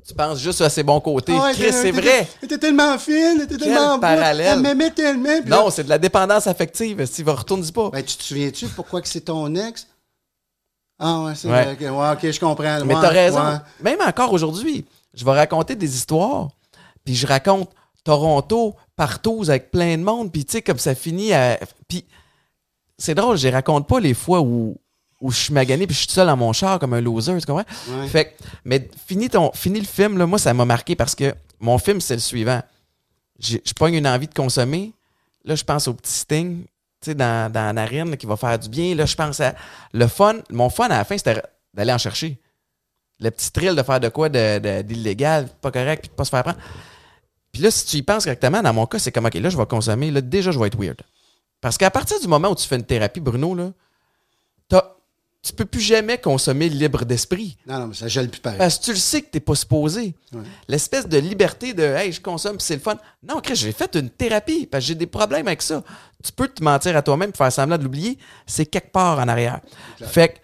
Tu penses juste à ses bons côtés. Ah ouais, Chris, c'est vrai. T'étais tellement fine, t'étais tellement beau. parallèle. Elle m'aimait tellement. Non, c'est de la dépendance affective. Si va retourne pas? Ben, tu te souviens-tu pourquoi que c'est ton ex? Ah ouais, c'est Ouais. vrai. ok, ouais, ok, je comprends. Mais Ouais, t'as raison. Même encore aujourd'hui, je vais raconter des histoires, puis je raconte Toronto, partout, avec plein de monde, puis tu sais, comme ça finit à... Puis c'est drôle, je les raconte pas les fois où, où je suis magané, puis je suis tout seul dans mon char comme un loser, tu comprends? Ouais. Fait que, mais fini, ton, fini le film, là, moi, ça m'a marqué parce que mon film, c'est le suivant. Je pogne une envie de consommer. Là, je pense au petit sting, tu sais, dans, dans la narine, là, qui va faire du bien. Là, je pense à le fun. Mon fun, à la fin, c'était d'aller en chercher. Le petit thrill de faire de quoi de- de- d'illégal, pas correct, puis de pas se faire prendre. Puis là, si tu y penses correctement, dans mon cas, c'est comme, OK, là, je vais consommer. Là, déjà, je vais être weird. Parce qu'à partir du moment où tu fais une thérapie, Bruno, là, t'as- tu peux plus jamais consommer libre d'esprit. Non, non, mais ça gèle plus pareil. Parce que tu le sais que t'es pas supposé. Ouais. L'espèce de liberté de Hey, je consomme c'est le fun. Non, Chris, j'ai fait une thérapie parce que j'ai des problèmes avec ça. Tu peux te mentir à toi-même et faire semblant de l'oublier. C'est quelque part en arrière. Fait que,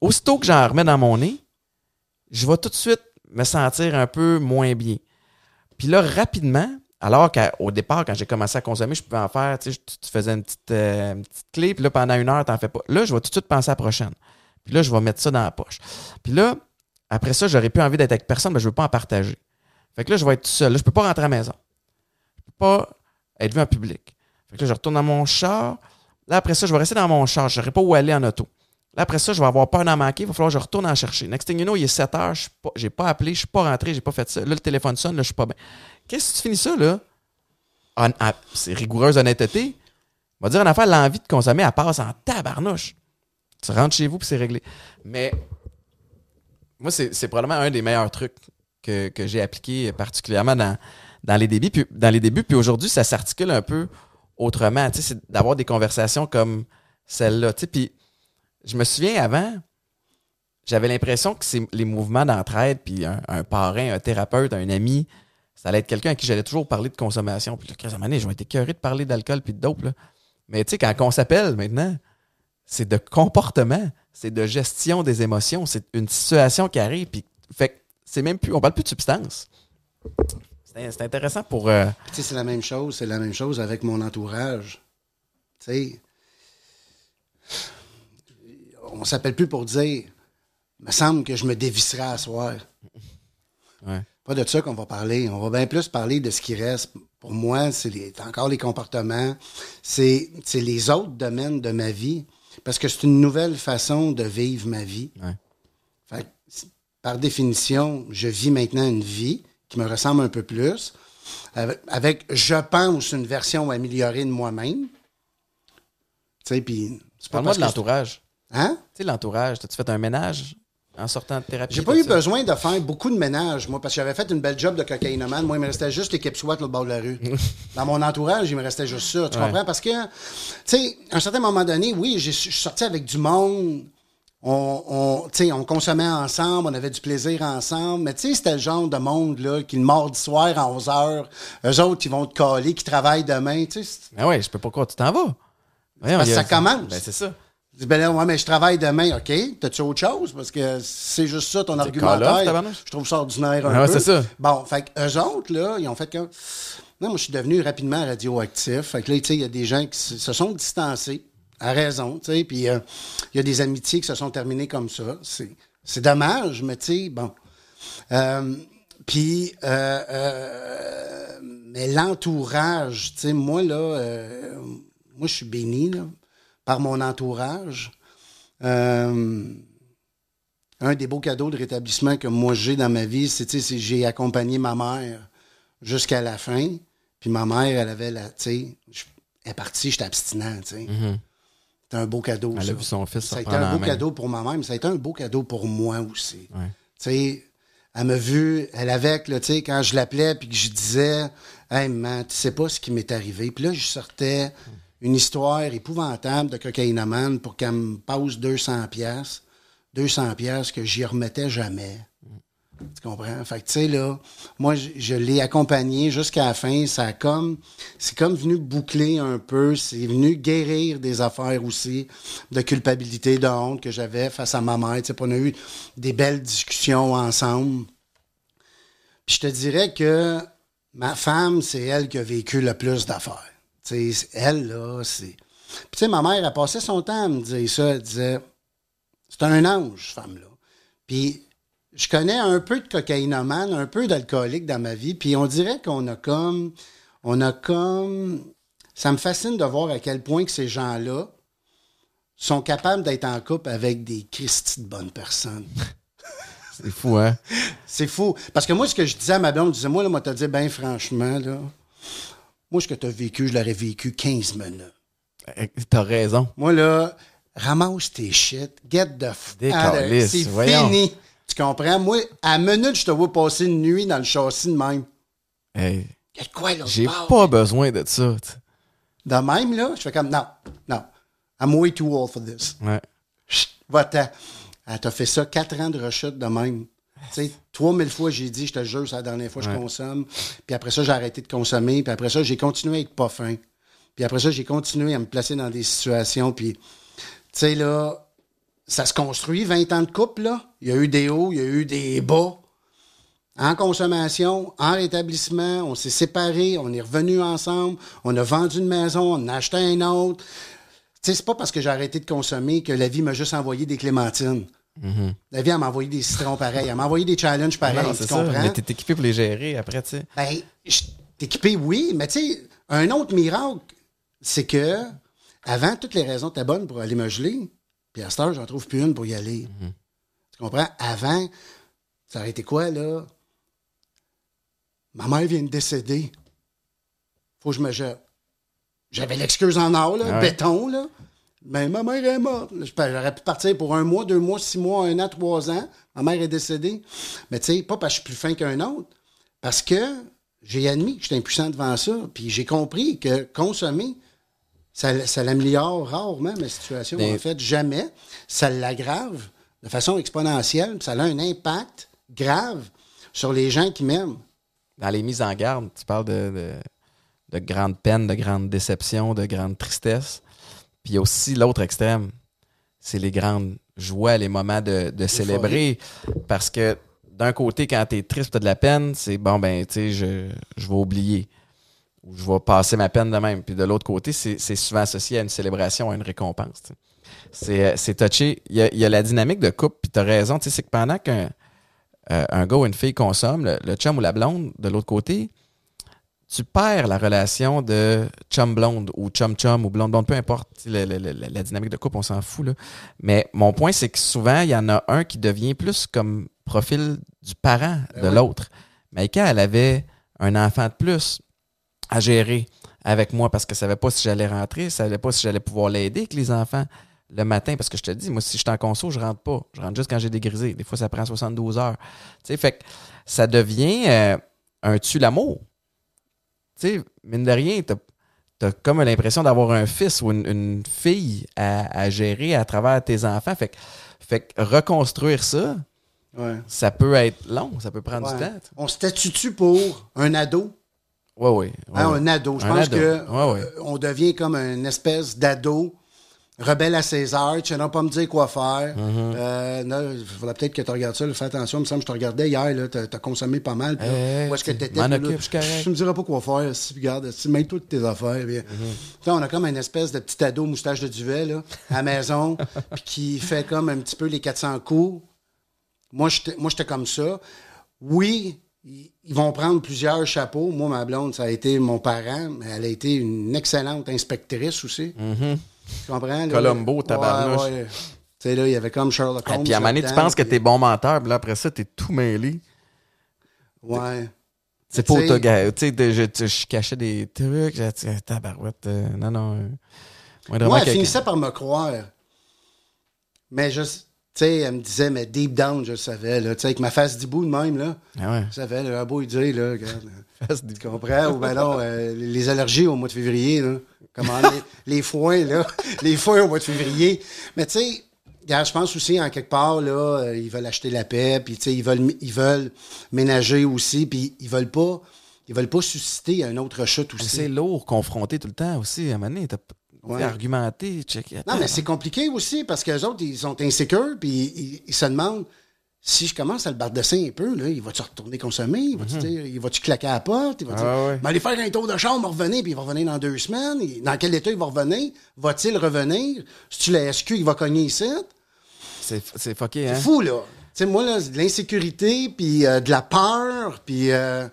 aussitôt que j'en remets dans mon nez, je vais tout de suite me sentir un peu moins bien. Puis là, rapidement, alors qu'au départ, quand j'ai commencé à consommer, je pouvais en faire, tu sais, tu, tu faisais une petite, euh, clé, puis là, pendant une heure, t'en fais pas. Là, je vais tout de suite penser à la prochaine. Puis là, je vais mettre ça dans la poche. Puis là, après ça, j'aurais plus envie d'être avec personne, mais je veux pas en partager. Fait que là, je vais être tout seul. Là, je peux pas rentrer à la maison. Je peux pas être vu en public. Fait que là, je retourne dans mon char. Là, après ça, je vais rester dans mon char. Je saurais pas où aller en auto. Là, après ça, je vais avoir peur d'en manquer. Il va falloir que je retourne en chercher. Next thing you know, il est 7 heures. Je suis pas- pas appelé, je suis pas rentré, j'ai pas fait ça. Là, le téléphone sonne, là, je suis pas bien. Qu'est-ce que tu finis ça, là? C'est rigoureuse honnêteté. On va dire en affaire, l'envie de consommer, elle passe en tabarnouche. Tu rentres chez vous puis c'est réglé. Mais moi, c'est probablement un des meilleurs trucs que, j'ai appliqué particulièrement dans, les débuts. Puis, aujourd'hui, ça s'articule un peu autrement. Tu c'est d'avoir des conversations comme celle-là. Tu puis je me souviens avant, j'avais l'impression que c'est les mouvements d'entraide, puis un parrain, un thérapeute, un ami, ça allait être quelqu'un à qui j'allais toujours parler de consommation. Puis là, donné, je vais être écœuré de parler d'alcool puis de dope. Là. Mais tu sais, quand on s'appelle maintenant, c'est de comportement, c'est de gestion des émotions, c'est une situation qui arrive, puis fait c'est même plus, on parle plus de substance. C'est c'est intéressant pour. euh, Tu sais, c'est la même chose, c'est la même chose avec mon entourage. Tu sais, on s'appelle plus pour dire, me semble que je me dévisserai à soir. ouais. Pas de ça qu'on va parler. On va bien plus parler de ce qui reste. Pour moi, c'est encore les comportements. C'est les autres domaines de ma vie. Parce que c'est une nouvelle façon de vivre ma vie. Ouais. Fait par définition, je vis maintenant une vie qui me ressemble un peu plus. Avec, avec, je pense, une version améliorée de moi-même. Tu sais, puis... c'est pas Parle-moi de l'entourage. c'est- Hein? Tu sais, l'entourage, as-tu fait un ménage? En sortant de thérapie? J'ai pas eu ça? besoin de faire beaucoup de ménage, moi, parce que j'avais fait une belle job de cocaïnomane. Moi, il me restait juste l'équipe SWAT au bord de la rue. Dans mon entourage, il me restait juste ça. Tu Ouais. comprends? Parce que, tu sais, à un certain moment donné, oui, je suis sorti avec du monde. On, on, on consommait ensemble, on avait du plaisir ensemble. Mais tu sais, c'était le genre de monde là, qui le mardi soir à 11 h, eux autres, ils vont te caler, qui travaillent demain. Tu sais, Mais ouais, je peux pas croire, tu t'en vas. Voyons, parce a- ça commence. Ben, c'est ça. Je dis, ben là, ouais, mais je travaille demain, OK. T'as-tu autre chose? Parce que c'est juste ça, ton argumentaire. Je trouve ça ordinaire un Ah ouais, peu. c'est ça. Bon, fait que eux autres, là, ils ont fait comme. Non, moi, je suis devenu rapidement radioactif. Fait que là, tu sais, il y a des gens qui se sont distancés, à raison, tu sais. Puis euh, il y a des amitiés qui se sont terminées comme ça. C'est c'est dommage, mais tu sais, bon. Euh, puis, euh, euh, mais l'entourage, tu sais, moi, là, euh, moi, je suis béni, là, par mon entourage. Euh, un des beaux cadeaux de rétablissement que moi j'ai dans ma vie, c'est, tu sais, c'est j'ai accompagné ma mère jusqu'à la fin. Puis ma mère, elle avait la, tu sais, je- elle est partie, j'étais abstinent, tu sais. C'était un beau cadeau. Elle a vu son fils Ça a été un beau cadeau pour ma mère, mais ça a été un beau cadeau pour moi aussi. Ouais. Tu sais, elle m'a vu, elle avec, là, tu sais, quand je l'appelais puis que je disais, Hey, man, tu sais pas ce qui m'est arrivé. Puis là, je sortais une histoire épouvantable de cocaïnomane pour qu'elle me passe 200 pièces 200 pièces que j'y remettais jamais. Tu comprends? Fait que, tu sais, là, moi, je, l'ai accompagné jusqu'à la fin. Ça a comme, c'est comme venu boucler un peu. C'est venu guérir des affaires aussi de culpabilité, de honte que j'avais face à ma mère. Tu sais, on a eu des belles discussions ensemble. Puis je te dirais que ma femme, c'est elle qui a vécu le plus d'affaires. Elle, là, c'est. Puis, tu sais, ma mère a passé son temps à me dire ça. Elle disait, c'est un ange, cette femme-là. Puis, je connais un peu de cocaïnomane, un peu d'alcoolique dans ma vie. Puis, on dirait qu'on a comme. On a comme. Ça me fascine de voir à quel point que ces gens-là sont capables d'être en couple avec des Christy de bonnes personnes. C'est fou, hein? C'est fou. Parce que moi, ce que je disais à ma blonde, je disais, moi, là, moi, te dit, ben franchement, là, moi, ce que tu as vécu, je l'aurais vécu 15 minutes. Eh, T'as raison. Moi, là, ramasse tes shit, get the f... C'est fini. Tu comprends? Moi, à minute, je te vois passer une nuit dans le châssis de même. Hey, Y a de quoi, là? J'ai pas besoin de ça. De même, là, je fais comme, non, non. I'm way too old for this. Ouais. Va-t'en. Elle t'a fait ça quatre ans de rechute de même. Tu sais, 3000 fois, j'ai dit, je te jure, c'est la dernière fois que je consomme. Puis après ça, j'ai arrêté de consommer. Puis après ça, j'ai continué à être pas fin. Puis après ça, j'ai continué à me placer dans des situations. Puis, tu sais, là, ça se construit, 20 ans de couple, là. Il y a eu des hauts, il y a eu des bas. En consommation, en rétablissement, on s'est séparés, on est revenus ensemble, on a vendu une maison, on a acheté un autre. Tu sais, c'est pas parce que j'ai arrêté de consommer que la vie m'a juste envoyé des clémentines. La vie, elle m'a envoyé des citrons pareils. Elle m'a envoyé des challenges pareils. Non, tu ça. comprends? Mais t'es équipé pour les gérer après, tu sais. Ben, t'es équipé, oui, mais tu sais, un autre miracle, c'est que avant, toutes les raisons étaient bonnes pour aller me geler. Puis à cette heure, j'en trouve plus une pour y aller. Tu comprends? Avant, ça aurait été quoi, là? Ma mère vient de décéder. Faut que je me jette. J'avais l'excuse en or, là, Ah ouais. béton, là. Mais ma mère est morte. J'aurais pu partir pour un mois, deux mois, six mois, un an, trois ans. Ma mère est décédée. Mais tu sais, pas parce que je suis plus fin qu'un autre. Parce que j'ai admis que j'étais impuissant devant ça. Puis j'ai compris que consommer, ça, ça l'améliore rarement ma situation. Mais- En fait, jamais. Ça l'aggrave de façon exponentielle. ça a un impact grave sur les gens qui m'aiment. Dans les mises en garde, tu parles de, de, de grande peine, de grande déception, de grande tristesse. Puis il y a aussi l'autre extrême. C'est les grandes joies, les moments de, de célébrer. Parce que d'un côté, quand t'es triste, t'as de la peine, c'est bon, ben, tu sais, je, je vais oublier. Ou je vais passer ma peine de même. Puis de l'autre côté, c'est c'est souvent associé à une célébration, à une récompense. tu. C'est euh, c'est touché. Il y a, il y a la dynamique de couple, puis t'as raison. tu sais, C'est que pendant qu'un euh, un gars ou une fille consomme, le, le chum ou la blonde, de l'autre côté, tu perds la relation de chum-blonde ou chum-chum ou blonde-blonde, peu importe tu sais, le- le- le- la dynamique de couple, on s'en fout. Là. Mais mon point, c'est que souvent, il y en a un qui devient plus comme profil du parent de ouais. l'autre. Mais quand elle avait un enfant de plus à gérer avec moi parce qu'elle savait pas si j'allais rentrer, elle savait pas si j'allais pouvoir l'aider avec les enfants le matin. Parce que je te dis, moi, si je suis en conso, je rentre pas. Je rentre juste quand j'ai dégrisé. Des fois, ça prend 72 heures. Tu sais, fait que ça devient euh, un tue l'amour. Tu sais, mine de rien, t'as as comme l'impression d'avoir un fils ou une, une fille à, à gérer à travers tes enfants. Fait que, fait que reconstruire ça, Ouais. ça peut être long, ça peut prendre Ouais. du temps. On statue pour un ado? Oui, oui. Hein, un ado. Je pense Ouais, ouais. euh, on devient comme une espèce d'ado rebelle à ses heures, tu sais pas me dire quoi faire. Mm-hmm. Euh, non, il faudrait peut-être que tu regardes ça, là, fais attention, il me semble que je te regardais hier, t'as, t'as consommé pas mal. puis là, Hey, où est-ce que tu- là, je. Tu me diras pas quoi faire, si, regarde, si, mets toutes tes affaires. puis, Mm-hmm. tu on a comme une espèce de petit ado moustache de duvet, là, à la maison, puis qui fait comme un petit peu les 400 coups. Moi, j'étais, comme ça. Oui, ils ils vont prendre plusieurs chapeaux. Moi, ma blonde, ça a été mon parent, mais elle a été une excellente inspectrice aussi. Tu comprends? là? Columbo, Ouais, tabarnouche. ouais. Tu sais, là, il y avait comme Sherlock Holmes. puis à un moment donné, tu penses que t'es bon menteur, puis là, après ça, t'es tout mêlé. Ouais. C'est Mais pour tu te sais- ga- Tu sais, je, cachais des trucs. j'ai dit, Tabarouette. euh, non, non. euh, moindrement Moi, elle quelqu'un- finissait par me croire. Mais je, sais, elle me disait, mais deep down, je le savais, là. Tu sais, avec ma face d'hibou de même, là. Ah ouais. Je savais, là, un beau lui dire, là, regarde. Face Tu comprends? Ou ben non, euh, les allergies au mois de février, là. Comment les, les foins, là. Les foins au mois de février. Mais tu sais, je pense aussi, en quelque part, là, euh, ils veulent acheter la paix, puis tu sais, ils veulent, ils veulent ménager aussi, puis ils veulent pas, ils veulent pas susciter un autre chute aussi. C'est lourd, confronté tout le temps aussi. À un moment donné, Ouais. argumenté, check. Non, mais c'est compliqué aussi parce que les autres, ils sont insécures, puis ils, ils se demandent si je commence à le bardesser un peu, là, il va-tu retourner consommer? Il va-tu il va-tu claquer à la porte? Il va Mhm. Ah ouais. Ben, aller faire un tour de chambre, revenir, puis il va revenir dans deux semaines. Dans quel état il va revenir? Va-t-il revenir? Si tu la SQ, il va cogner ici? C'est c'est fucké, hein? C'est fou, là. Tu sais, moi, là, de l'insécurité, puis euh, de la peur, puis euh,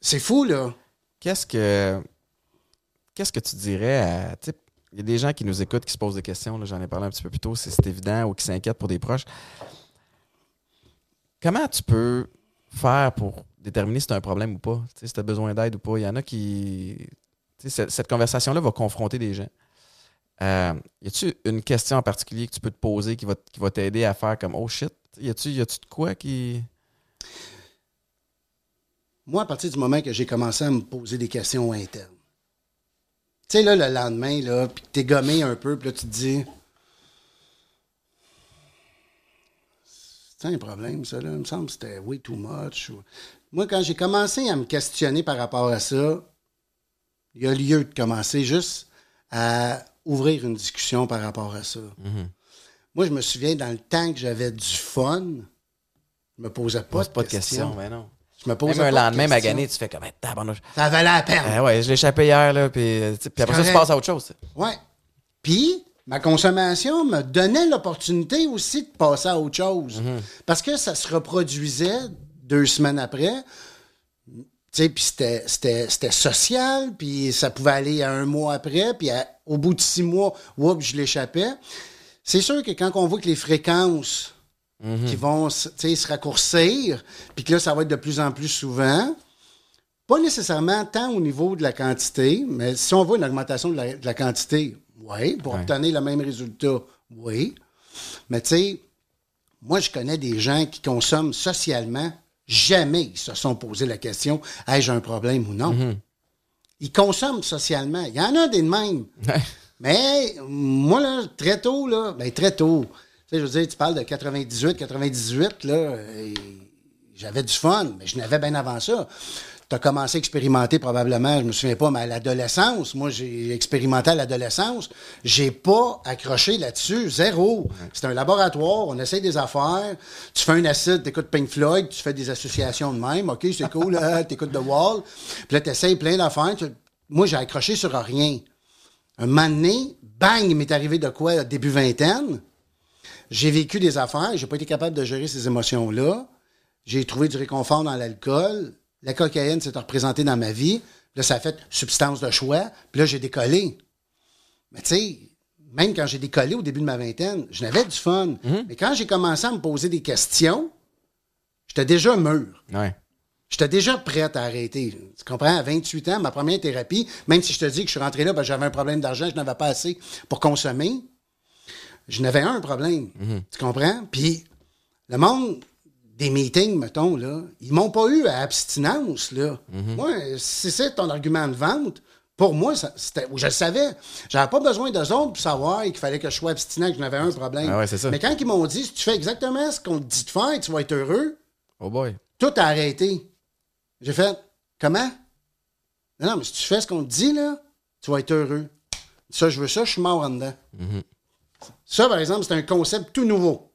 c'est fou, là. Qu'est-ce que qu'est-ce que tu dirais à. Il y a des gens qui nous écoutent, qui se posent des questions, j'en ai parlé un petit peu plus tôt, c'est c'est évident, ou qui s'inquiètent pour des proches. Comment tu peux faire pour déterminer si tu as un problème ou pas? Si tu as besoin d'aide ou pas? Il y en a qui. cette, conversation-là va confronter des gens. Euh, y a-tu une question en particulier que tu peux te poser qui va, qui va t'aider à faire comme Oh shit? Y a-tu de quoi qui. Moi, à partir du moment que j'ai commencé à me poser des questions internes, tu sais, là, le lendemain, là, puis que t'es gommé un peu, puis là, tu te dis, c'est un problème, ça, là. Il me semble que c'était way too much. ou- Moi, quand j'ai commencé à me questionner par rapport à ça, il y a lieu de commencer juste à ouvrir une discussion par rapport à ça. Moi, je me souviens, dans le temps que j'avais du fun, je me posais pas, de, pas de questions. questions, mais non. Je me Même un lendemain magané, tu fais comme tabarnouche. Ça valait la peine. Ah ouais, je l'ai échappé hier, là, puis, euh, puis après ça, tu passes à autre chose. Ouais. Puis, ma consommation me donnait l'opportunité aussi de passer à autre chose. Parce que ça se reproduisait deux semaines après. Tu sais, puis c'était- c'était c'était social, puis ça pouvait aller à un mois après, puis à- au bout de six mois, oups, je l'échappais. C'est sûr que quand on voit que les fréquences qui vont se- raccourcir, puis que là, ça va être de plus en plus souvent, pas nécessairement tant au niveau de la quantité, mais si on voit une augmentation de la, de la quantité, oui, pour obtenir le même résultat, oui. Mais tu sais, moi, je connais des gens qui consomment socialement, jamais ils se sont posé la question ai-je un problème ou non Ils consomment socialement. Il y en a des de même. Mais moi, là, très tôt, là, ben très tôt. Sais, je veux dire, tu parles de 98, 98, là, et j'avais du fun, mais je n'avais bien avant ça. Tu as commencé à expérimenter probablement, je me souviens pas, mais à l'adolescence. Moi, j'ai expérimenté à l'adolescence. J'ai pas accroché là-dessus. Zéro. C'est un laboratoire, on essaie des affaires. Tu fais un acide, t'écoutes Pink Floyd, tu fais des associations de même. OK, c'est cool, hein, t'écoutes The Wall. Puis là, t'essayes plein d'affaires. Moi, j'ai accroché sur rien. Un moment donné, bang, il m'est arrivé de quoi, début vingtaine. J'ai vécu des affaires, j'ai pas été capable de gérer ces émotions-là. J'ai trouvé du réconfort dans l'alcool. La cocaïne s'est représentée dans ma vie. Là, ça a fait substance de choix. Puis là, j'ai décollé. Mais tu sais, même quand j'ai décollé au début de ma vingtaine, je n'avais du fun. Mais quand j'ai commencé à me poser des questions, j'étais déjà mûr. Ouais. J'étais déjà prête à arrêter. Tu comprends? À 28 ans, ma première thérapie, même si je te dis que je suis rentré là, que j'avais un problème d'argent, je n'avais pas assez pour consommer, je n'avais un problème. Tu comprends? Puis le monde des meetings, mettons, là, ils m'ont pas eu à abstinence, là. Moi, si c'est ton argument de vente, pour moi, c'était, je le savais. J'avais pas besoin d'eux autres pour savoir qu'il fallait que je sois abstinent, que je n'avais un problème. Ah ouais, ça. Mais quand ils m'ont dit, si tu fais exactement ce qu'on te dit de faire, tu vas être heureux, Oh boy. tout a arrêté. J'ai fait, comment? Non, non, mais si tu fais ce qu'on te dit, là, tu vas être heureux. Ça, je veux ça, je suis mort en dedans. Ça, par exemple, c'est un concept tout nouveau.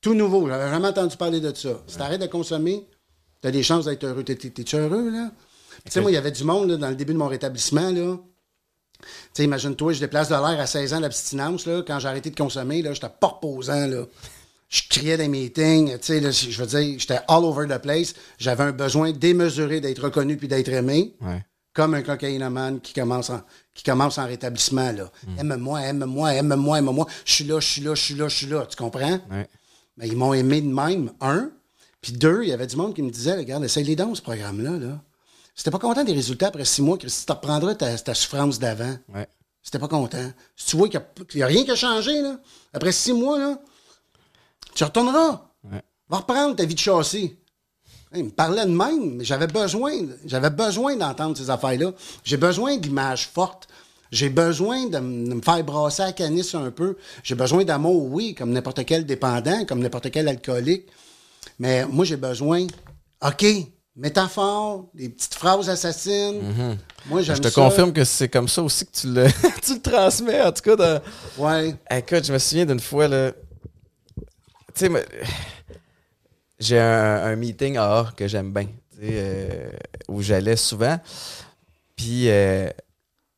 Tout nouveau. J'avais jamais entendu parler de ça. Si t'arrêtes de consommer, t'as des chances d'être heureux. T'es- t'es- T'es-tu heureux, là? Tu sais, moi, il y avait du monde, là, dans le début de mon rétablissement, là. Tu sais, imagine-toi, je déplace de l'air à 16 ans d'abstinence, là. Quand j'ai arrêté de consommer, là, j'étais pas reposant, là. Je criais des meetings, tu sais, là, je veux dire, j'étais all over the place. J'avais un besoin démesuré d'être reconnu puis d'être aimé Ouais. comme un cocaïnomane qui commence en, qui commence en rétablissement. là. Aime-moi, aime-moi, aime-moi, aime-moi. Je suis là, je suis là, je suis là, je suis là. Tu comprends? Ouais. Mais ils m'ont aimé de même, un. Puis deux, il y avait du monde qui me disait, regarde, essaye les dons, ce programme-là. Là. Si t'es pas content des résultats après six mois, Christy, tu reprendras ta, ta souffrance d'avant. Ouais. Si t'es pas content. Si tu vois qu'il n'y a, rien qui a changé, là, après six mois, là, tu retourneras. Ouais. Va reprendre ta vie de châssis. Il me parlait de même, mais j'avais besoin, j'avais besoin d'entendre ces affaires-là. J'ai besoin d'images fortes J'ai besoin de, me faire brasser à canis un peu. J'ai besoin d'amour, oui, comme n'importe quel dépendant, comme n'importe quel alcoolique. Mais moi, j'ai besoin, OK, métaphore, des petites phrases assassines. Moi, j'aime Mm-hmm. Je te ça. confirme que c'est comme ça aussi que tu le, tu le transmets, en tout cas. Dans... Ouais. Écoute, je me souviens d'une fois, là. Tu sais, me- j'ai un, un meeting AA que j'aime bien, tu sais, euh, où j'allais souvent. Puis, euh,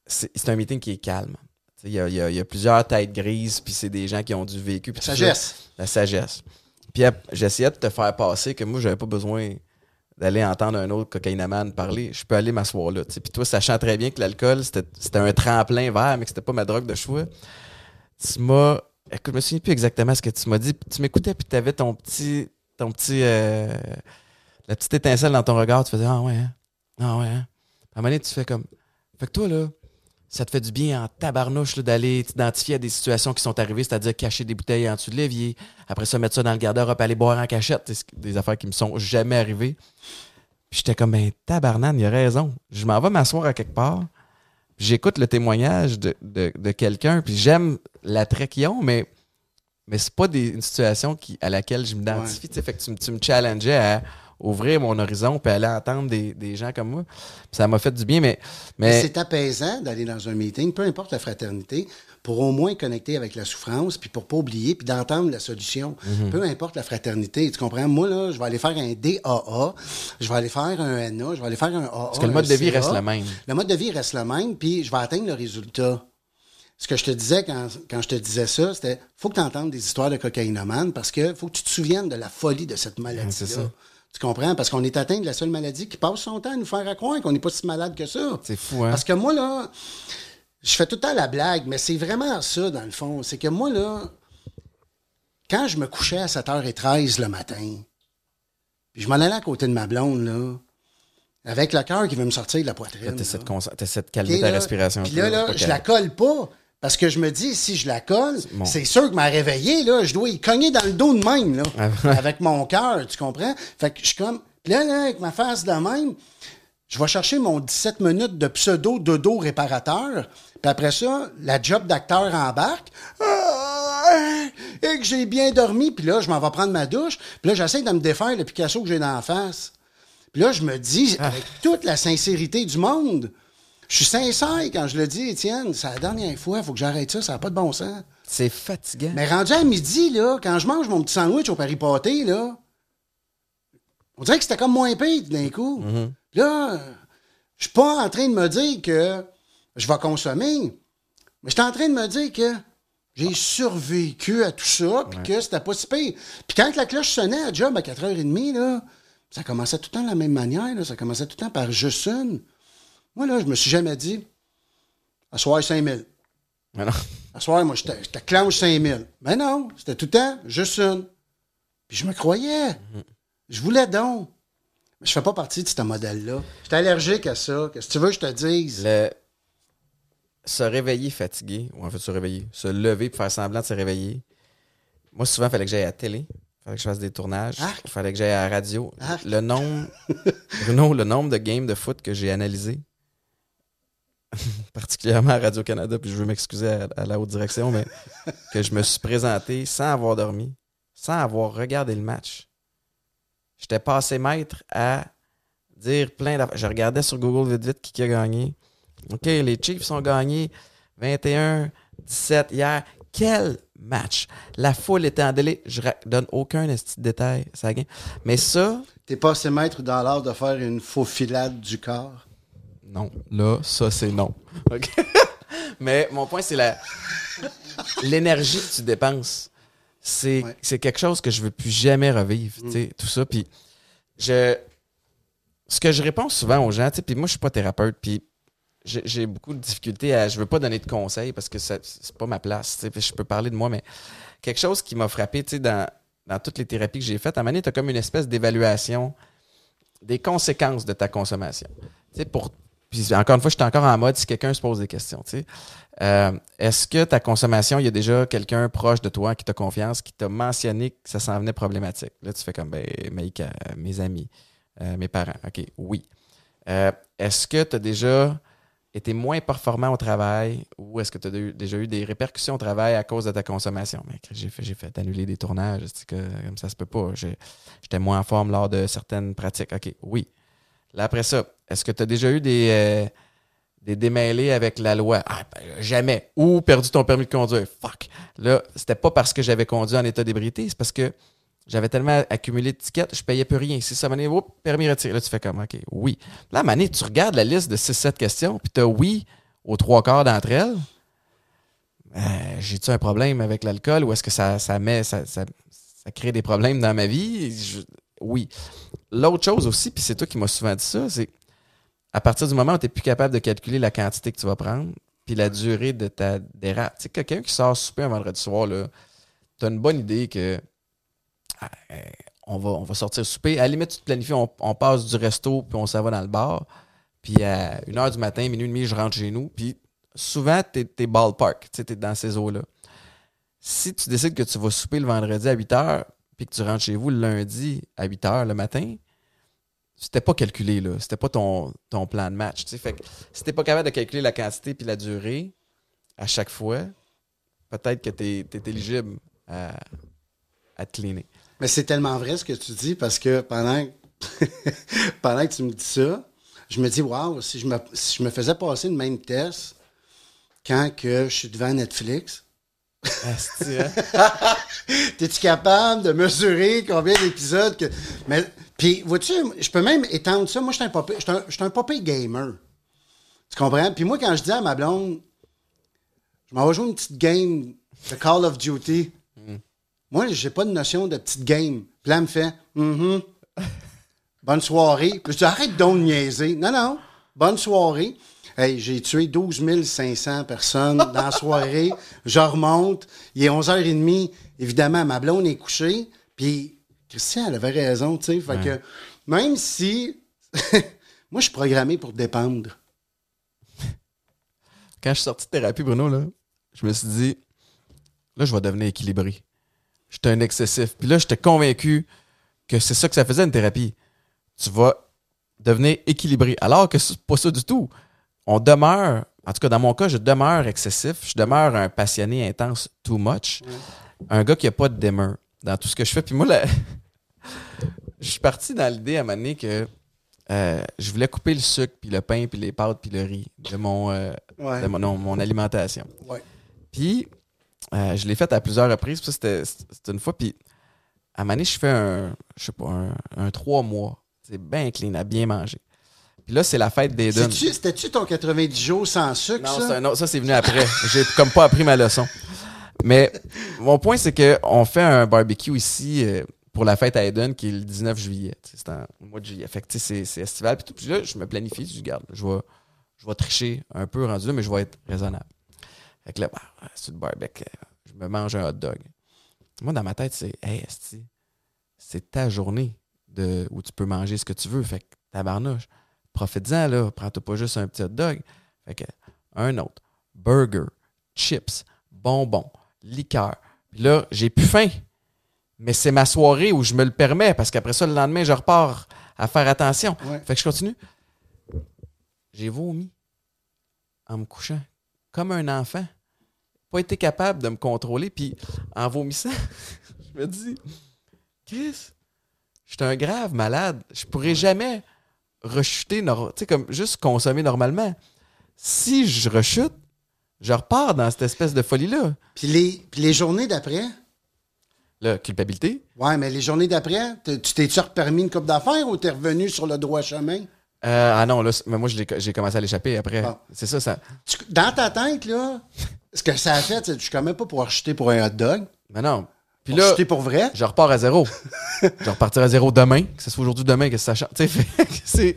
c'est un meeting qui est calme. Tu sais, Il y y y a plusieurs têtes grises, puis c'est des gens qui ont du vécu. ça. Sagesse. La sagesse. Puis j'essayais de te faire passer que moi, j'avais pas besoin d'aller entendre un autre cocaïnomane parler. Je peux aller m'asseoir là. tu sais. Puis toi, sachant très bien que l'alcool, c'était c'était un tremplin vert, mais que c'était pas ma drogue de choix, tu m'as. Écoute, je me souviens plus exactement ce que tu m'as dit. Puis Tu m'écoutais, puis tu avais ton petit. Ton petit. euh, la petite étincelle dans ton regard. Tu faisais Ah ouais, hein? Ah ouais, hein? À un moment donné, tu fais comme. Fait que toi, là, ça te fait du bien en tabarnouche d'aller t'identifier à des situations qui sont arrivées, c'est-à-dire cacher des bouteilles en dessous de l'évier, après ça, mettre ça dans le garde-robe, aller boire en cachette. Des affaires qui me sont jamais arrivées. J'étais comme, ben, tabarnane, il a raison. Je m'en vais m'asseoir à quelque part. J'écoute le témoignage de, de- de quelqu'un, puis j'aime l'attrait qu'ils ont, mais, mais c'est pas des, une situation qui, à laquelle je m'identifie. tu sais. Fait que tu, me- tu me challengeais à ouvrir mon horizon puis aller entendre des, des gens comme moi. Puis ça m'a fait du bien, mais. Mais mais c'est apaisant d'aller dans un meeting, peu importe la fraternité, pour au moins connecter avec la souffrance, puis pour pas oublier, puis d'entendre la solution. Mhm. Peu importe la fraternité, tu comprends? Moi, là, je vais aller faire un DAA, je vais aller faire un NA, je vais aller faire un AA. Parce que le mode de vie reste le même. Le mode de vie reste le même, puis je vais atteindre le résultat. Ce que je te disais quand, quand je te disais ça, c'était faut que tu entendes des histoires de cocaïnomane parce que faut que tu te souviennes de la folie de cette maladie-là. Tu comprends? Parce qu'on est atteint de la seule maladie qui passe son temps à nous faire à croire qu'on n'est pas si malade que ça. c'est fou, hein? Parce que moi, là, je fais tout le temps la blague, mais c'est vraiment ça, dans le fond. C'est que moi, là, quand je me couchais à 7h13 le matin, puis je m'en allais à côté de ma blonde, là, avec le cœur qui veut me sortir de la poitrine. T'essaies de, là. de calmer ta là, respiration. Puis là, là, pas je la colle pas. Parce que je me dis, si je la colle, bon. c'est sûr que m'a réveillé, là, je dois y cogner dans le dos de même, là, Ah avec mon cœur, tu comprends? Fait que je suis comme, puis là, là, avec ma face de même, je vais chercher mon 17 minutes de pseudo-dodo réparateur, puis après ça, la job d'acteur embarque, Ah, et que j'ai bien dormi, puis là, je m'en vais prendre ma douche, puis là, j'essaie de me défaire le Picasso que j'ai dans la face. Puis là, je me dis, Ah. avec toute la sincérité du monde, je suis sincère quand je le dis, Étienne, c'est la dernière fois, il faut que j'arrête ça, ça n'a pas de bon sens. C'est fatigant. Mais rendu à midi, là, quand je mange mon petit sandwich au Paris Pâté, là, on dirait que c'était comme moins pire d'un coup. Là, je suis pas en train de me dire que je vais consommer, mais je suis en train de me dire que j'ai survécu à tout ça, puis que c'était pas si pire. Puis quand la cloche sonnait à job à 4h30, là, ça commençait tout le temps de la même manière, là, ça commençait tout le temps par juste une. Moi, là, je me suis jamais dit, à soir 5000. Mais non. À soir, moi, je te je te clenche 5000. Mais non, c'était tout le temps juste une. Puis je me croyais. Je voulais donc. Mais je fais pas partie de ce modèle-là. J'étais allergique à ça. Qu'est-ce que tu veux que je te dise? Le... Se réveiller fatigué, ou en fait se réveiller, se lever pour faire semblant de se réveiller. Moi, souvent, il fallait que j'aille à la télé. Il fallait que je fasse des tournages. Il fallait que j'aille à la radio. Arc. Le nombre, Bruno, le nombre de games de foot que j'ai analysé, particulièrement à Radio-Canada, puis je veux m'excuser à, la haute direction, mais que je me suis présenté sans avoir dormi, sans avoir regardé le match. J'étais passé maître à dire plein d'affaires. Je regardais sur Google vite vite qui a gagné. OK, les Chiefs ont gagné 21-17 hier. Quel match! La foule était en délai. Je ra- donne aucun détail. Ça a gagné. Mais ça, T'es pas assez maître dans l'art de faire une faux filade du corps? Non. Là, ça, c'est non. Mais mon point, c'est la l'énergie que tu dépenses. C'est Ouais. quelque chose que je veux plus jamais revivre. sais, Tout ça. Puis je. Ce que je réponds souvent aux gens, puis moi, je suis pas thérapeute, puis j'ai beaucoup de difficultés à. Je veux pas donner de conseils parce que c'est pas ma place. Je peux parler de moi, mais quelque chose qui m'a frappé, tu sais, dans, dans toutes les thérapies que j'ai faites, à un moment tu as comme une espèce d'évaluation des conséquences de ta consommation. Pour. Puis encore une fois, je suis encore en mode si quelqu'un se pose des questions. Euh, Est-ce que ta consommation, il y a déjà quelqu'un proche de toi qui t'a confiance, qui t'a mentionné que ça s'en venait problématique? Là, tu fais comme, ben, Maïka, mes amis, euh, mes parents. OK, oui. Euh, Est-ce que tu as déjà été moins performant au travail ou est-ce que tu as déjà eu des répercussions au travail à cause de ta consommation? J'ai fait, fait annuler des tournages. Que, comme ça se peut pas? J'étais moins en forme lors de certaines pratiques. OK, oui. Là, après ça, est-ce que tu as déjà eu des, euh, des démêlés avec la loi? Ah, ben, jamais. Ou perdu ton permis de conduire? Fuck. Là, c'était pas parce que j'avais conduit en état d'ébriété, c'est parce que j'avais tellement accumulé de tickets, je payais plus rien. Si ça m'en oh, permis retiré. Là, tu fais comme, OK, oui. Là, Mané, tu regardes la liste de 6-7 questions, puis tu oui aux trois quarts d'entre elles. Euh, j'ai-tu un problème avec l'alcool ou est-ce que ça, ça met, ça, ça, crée des problèmes dans ma vie? Oui. L'autre chose aussi, puis c'est toi qui m'as souvent dit ça, c'est à partir du moment où tu n'es plus capable de calculer la quantité que tu vas prendre, puis la durée de ta dérape. Tu sais, quelqu'un qui sort souper un vendredi soir, tu as une bonne idée que on va, on va sortir souper. À la limite, tu te planifies, on, passe du resto, puis on s'en va dans le bar. Puis à 1h du matin, minuit et demi, je rentre chez nous. Puis souvent, tu es, ballpark, tu es dans ces eaux-là. Si tu décides que tu vas souper le vendredi à 8h, puis que tu rentres chez vous le lundi à 8h le matin, c'était pas calculé, là. C'était pas ton, ton plan de match. Fait que t'es pas capable de calculer la quantité puis la durée à chaque fois, peut-être que tu es, éligible à, à te cleaner. Mais c'est tellement vrai ce que tu dis parce que pendant, pendant que tu me dis ça, je me dis, waouh, si, je me, si je me faisais passer le même test quand que je suis devant Netflix? T'es-tu capable de mesurer combien d'épisodes que. Mais, puis, vois-tu, je peux même étendre ça. Moi, je suis un popé gamer. Tu comprends? Puis moi, quand je dis à ma blonde, je m'en vais jouer une petite game de Call of Duty. Moi, j'ai pas de notion de petite game. Puis là, elle me fait mm Bonne soirée. Puis je dis arrête donc de niaiser. Non, non. Bonne soirée. Hey, j'ai tué 12 500 personnes dans la soirée. Je remonte. Il est 11h30. Évidemment, ma blonde est couchée. Puis, Christian, elle avait raison, tu sais. Fait que, même si. moi, je suis programmé pour dépendre. Quand je suis sorti de thérapie, Bruno, là, je me suis dit, là, je vais devenir équilibré j'étais un excessif. Puis là, j'étais convaincu que c'est ça que ça faisait une thérapie. Tu vas devenir équilibré. Alors que c'est pas ça du tout. On demeure, en tout cas dans mon cas, je demeure excessif, je demeure un passionné intense too much. Un gars qui a pas de dimmer dans tout ce que je fais. Puis moi, là, je suis parti dans l'idée à un moment donné que euh, je voulais couper le sucre, puis le pain, puis les pâtes, puis le riz de mon, euh, de mon, mon alimentation. Puis euh, je l'ai fait à plusieurs reprises. C'était une fois. Puis à Mané, je fais un, je sais pas, un, trois mois. C'est bien clean, à bien manger. Puis là, c'est la fête des. C'était-tu ton 90 jours sans sucre? Non, ça, ça c'est venu après. J'ai comme pas appris ma leçon. Mais mon point, c'est qu'on fait un barbecue ici euh, pour la fête à Eden qui est le 19 juillet. C'est en mois de juillet. Fait que c'est estival. Puis, puis là, je me planifie. Je garde, je vais, je vais tricher un peu rendu là, mais je vais être raisonnable. Fait que là, bah, c'est le barbecue. Je me mange un hot dog. Moi, dans ma tête, c'est Hey, c'est ta journée de, où tu peux manger ce que tu veux. Fait que tabarnouche, profite-en, là. Prends-toi pas juste un petit hot dog. Fait que un autre. Burger, chips, bonbons, liqueur. Puis là, j'ai plus faim. Mais c'est ma soirée où je me le permets parce qu'après ça, le lendemain, je repars à faire attention. Fait que je continue. J'ai vomi en me couchant comme un enfant. Pas été capable de me contrôler. Puis en vomissant, je me dis, Chris, je suis un grave malade. Je pourrais jamais rechuter, tu sais, comme juste consommer normalement. Si je rechute, je repars dans cette espèce de folie-là. Puis les, les journées d'après? La culpabilité? Ouais, mais les journées d'après, tu t'es-tu permis une coupe d'affaires ou t'es revenu sur le droit chemin? Euh, ah non, là, mais moi, j'ai commencé à l'échapper après. C'est ça, ça. dans ta tête, là, ce que ça a fait, c'est que je suis quand même pas pour acheter pour un hot dog. Mais non. Puis là, pour vrai? Je repars à zéro. je repartirai à zéro demain, que ce soit aujourd'hui demain, que ça change. c'est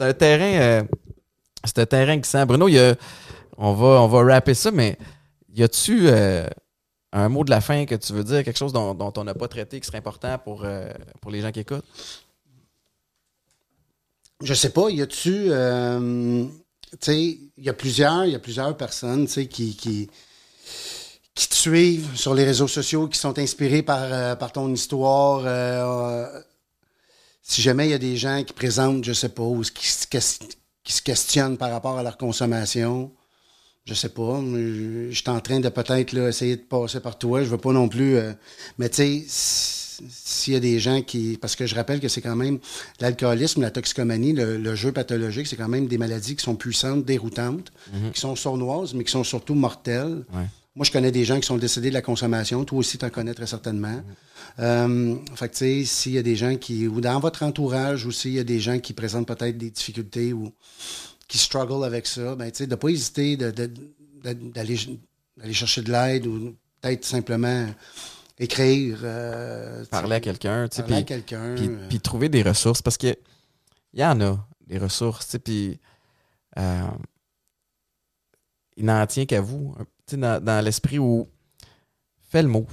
un terrain. Euh, c'est un terrain qui sent. Bruno, y a, on, va, on va rapper ça, mais y a-tu euh, un mot de la fin que tu veux dire, quelque chose dont, dont on n'a pas traité qui serait important pour, pour les gens qui écoutent? je sais pas, y a-tu. Euh, tu sais, il y a plusieurs, il y a plusieurs personnes, tu sais, qui, qui, qui te suivent sur les réseaux sociaux, qui sont inspirés par, euh, par ton histoire. Euh, si jamais il y a des gens qui présentent, je sais pas, ou qui, qui, se questionnent par rapport à leur consommation. Je sais pas. Je, je suis en train de peut-être essayer de passer par toi. Je veux pas non plus. euh, mais tu sais, s'il y a des gens qui. Parce que je rappelle que c'est quand même l'alcoolisme, la toxicomanie, le, le jeu pathologique, c'est quand même des maladies qui sont puissantes, déroutantes, qui sont sournoises, mais qui sont surtout mortelles. Ouais. Moi, je connais des gens qui sont décédés de la consommation. Toi aussi, tu en connais très certainement. Euh, fait que, tu sais, s'il y a des gens qui, ou dans votre entourage aussi, il y a des gens qui présentent peut-être des difficultés ou qui struggle avec ça, ben, tu sais, de ne pas hésiter d'aller chercher de l'aide ou peut-être simplement écrire. euh, Parler à quelqu'un, tu sais, parler à puis- quelqu'un. puis, euh, puis trouver des ressources parce que il y en a des ressources, tu sais, puis euh, il n'en tient qu'à vous, dans, dans l'esprit où fais le move,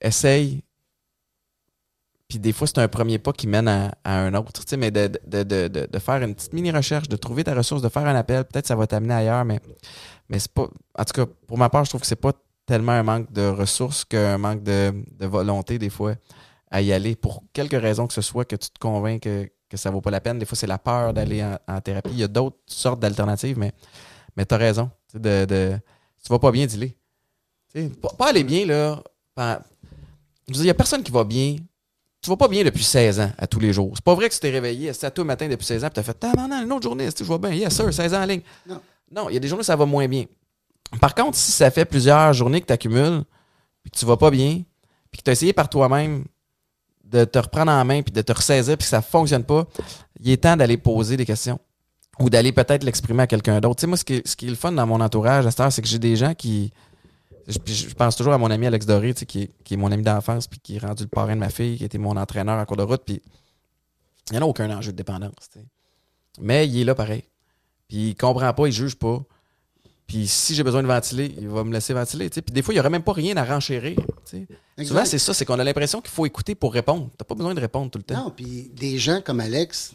essaye, puis des fois c'est un premier pas qui mène à, à un autre, mais de, de, de, de, faire une petite mini recherche, de trouver ta ressource, de faire un appel, peut-être ça va t'amener ailleurs, mais mais c'est pas, en tout cas pour ma part, je trouve que c'est pas tellement un manque de ressources qu'un manque de, volonté des fois à y aller pour quelque raison que ce soit que tu te convaincs que, que ça vaut pas la peine. Des fois, c'est la peur d'aller en, thérapie. Il y a d'autres sortes d'alternatives, mais, mais tu as raison. De, tu vas pas bien, dis-le. Tu sais, Pas, pas aller bien, là. pas- je veux dire, il y a personne qui va bien. Tu vas pas bien depuis 16 ans à tous les jours. C'est pas vrai que tu t'es réveillé à toi matin depuis 16 ans et tu as fait maintenant, une autre journée, je vais bien? Yes, sir, 16 ans en ligne. Non. Non, il y a des journées où ça va moins bien. Par contre, si ça fait plusieurs journées que tu accumules, puis que tu vas pas bien, puis que tu as essayé par toi-même de te reprendre en main, puis de te ressaisir, puis que ça fonctionne pas, il est temps d'aller poser des questions ou d'aller peut-être l'exprimer à quelqu'un d'autre. Tu sais, moi, ce qui, est, ce qui est le fun dans mon entourage à cette heure, c'est que j'ai des gens qui. Je, pense toujours à mon ami Alex Doré, tu sais, qui, est, qui est mon ami d'enfance, puis qui est rendu le parrain de ma fille, qui était mon entraîneur en cours de route, puis il n'y en a aucun enjeu de dépendance. tu sais. Mais il est là pareil. Puis il comprend pas, il juge pas. Puis si j'ai besoin de ventiler, il va me laisser ventiler. tu. Puis des fois, il n'y aurait même pas rien à renchérir. tu. Souvent, c'est ça, c'est qu'on a l'impression qu'il faut écouter pour répondre. T'as pas besoin de répondre tout le temps. Non, puis des gens comme Alex,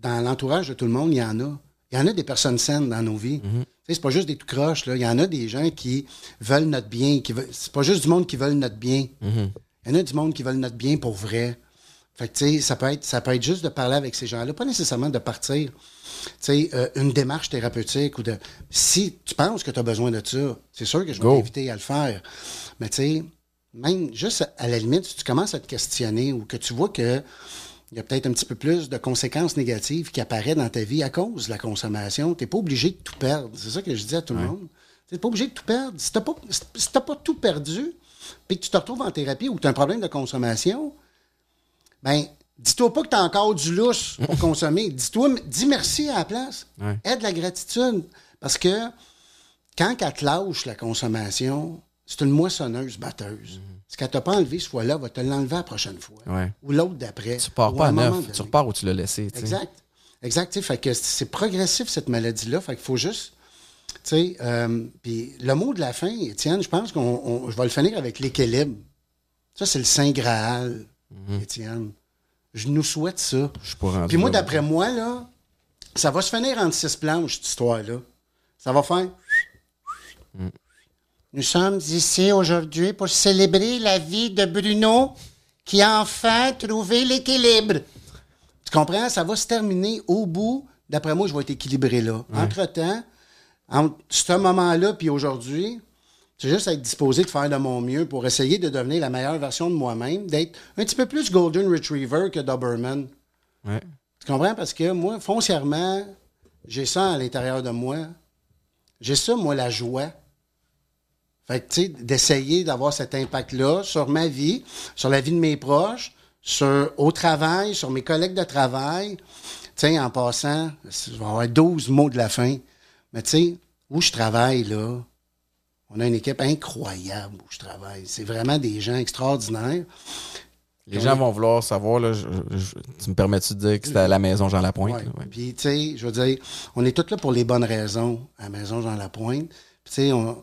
dans l'entourage de tout le monde, il y en a. Il y en a des personnes saines dans nos vies. Tu sais, C'est pas juste des tout croches. Là. Il y en a des gens qui veulent notre bien. qui veulent... C'est pas juste du monde qui veulent notre bien. Mhm. Il y en a du monde qui veulent notre bien pour vrai. Fait que, ça peut être, ça peut être juste de parler avec ces gens-là, pas nécessairement de partir. Euh, une démarche thérapeutique ou de. Si tu penses que tu as besoin de ça, c'est sûr que je vais t'inviter à le faire. Mais tu sais, même juste à- à la limite, si tu commences à te questionner ou que tu vois que il y a peut-être un petit peu plus de conséquences négatives qui apparaissent dans ta vie à cause de la consommation, tu n'es pas obligé de tout perdre. C'est ça que je dis à tout le monde. Tu n'es pas obligé de tout perdre. Si tu n'as pas, si t'as pas tout perdu, puis que tu te retrouves en thérapie ou que tu as un problème de consommation, ben, dis-toi pas que tu as encore du lousse pour consommer. Dis-toi, dis merci à la place. Ouais. Aide la gratitude. Parce que quand elle te lâche la consommation, c'est une moissonneuse batteuse. Ce qu'elle t'a pas enlevé ce fois-là, va te l'enlever la prochaine fois. Ouais. Ou l'autre d'après. Tu pars pas à neuf, tu repars où tu l'as laissé. Exact. Exact. Fait que c'est progressif, cette maladie-là. Fait qu'il faut juste. Euh, puis le mot de la fin, Étienne, je pense qu'on on- je vais le finir avec l'équilibre. Ça, c'est le Saint Graal, Étienne. Je nous souhaite ça. Puis moi, d'après moi, là, ça va se finir en six planches, cette histoire-là. Ça va faire. Nous sommes ici aujourd'hui pour célébrer la vie de Bruno qui a enfin trouvé l'équilibre. Tu comprends? Ça va se terminer au bout. D'après moi, je vais être équilibré là. Entre-temps, entre ce moment-là puis aujourd'hui, c'est juste être disposé de faire de mon mieux pour essayer de devenir la meilleure version de moi-même, d'être un petit peu plus Golden Retriever que Doberman. Ouais. Tu comprends? Parce que moi, foncièrement, j'ai ça à l'intérieur de moi. J'ai ça, moi, la joie. Fait que, tu sais, d'essayer d'avoir cet impact-là sur ma vie, sur la vie de mes proches, sur, au travail, sur mes collègues de travail. Tu sais, en passant, je vais avoir 12 mots de la fin. Mais tu sais, où je travaille, là, on a une équipe incroyable où je travaille. C'est vraiment des gens extraordinaires. Les gens vont vouloir savoir, là, je- je- tu me permets-tu de dire que c'était à la maison Jean Lapointe? Ouais. Puis, tu sais, je veux dire, on est tous là pour les bonnes raisons à la Maison Jean-Lapointe. Puis, tu sais, on,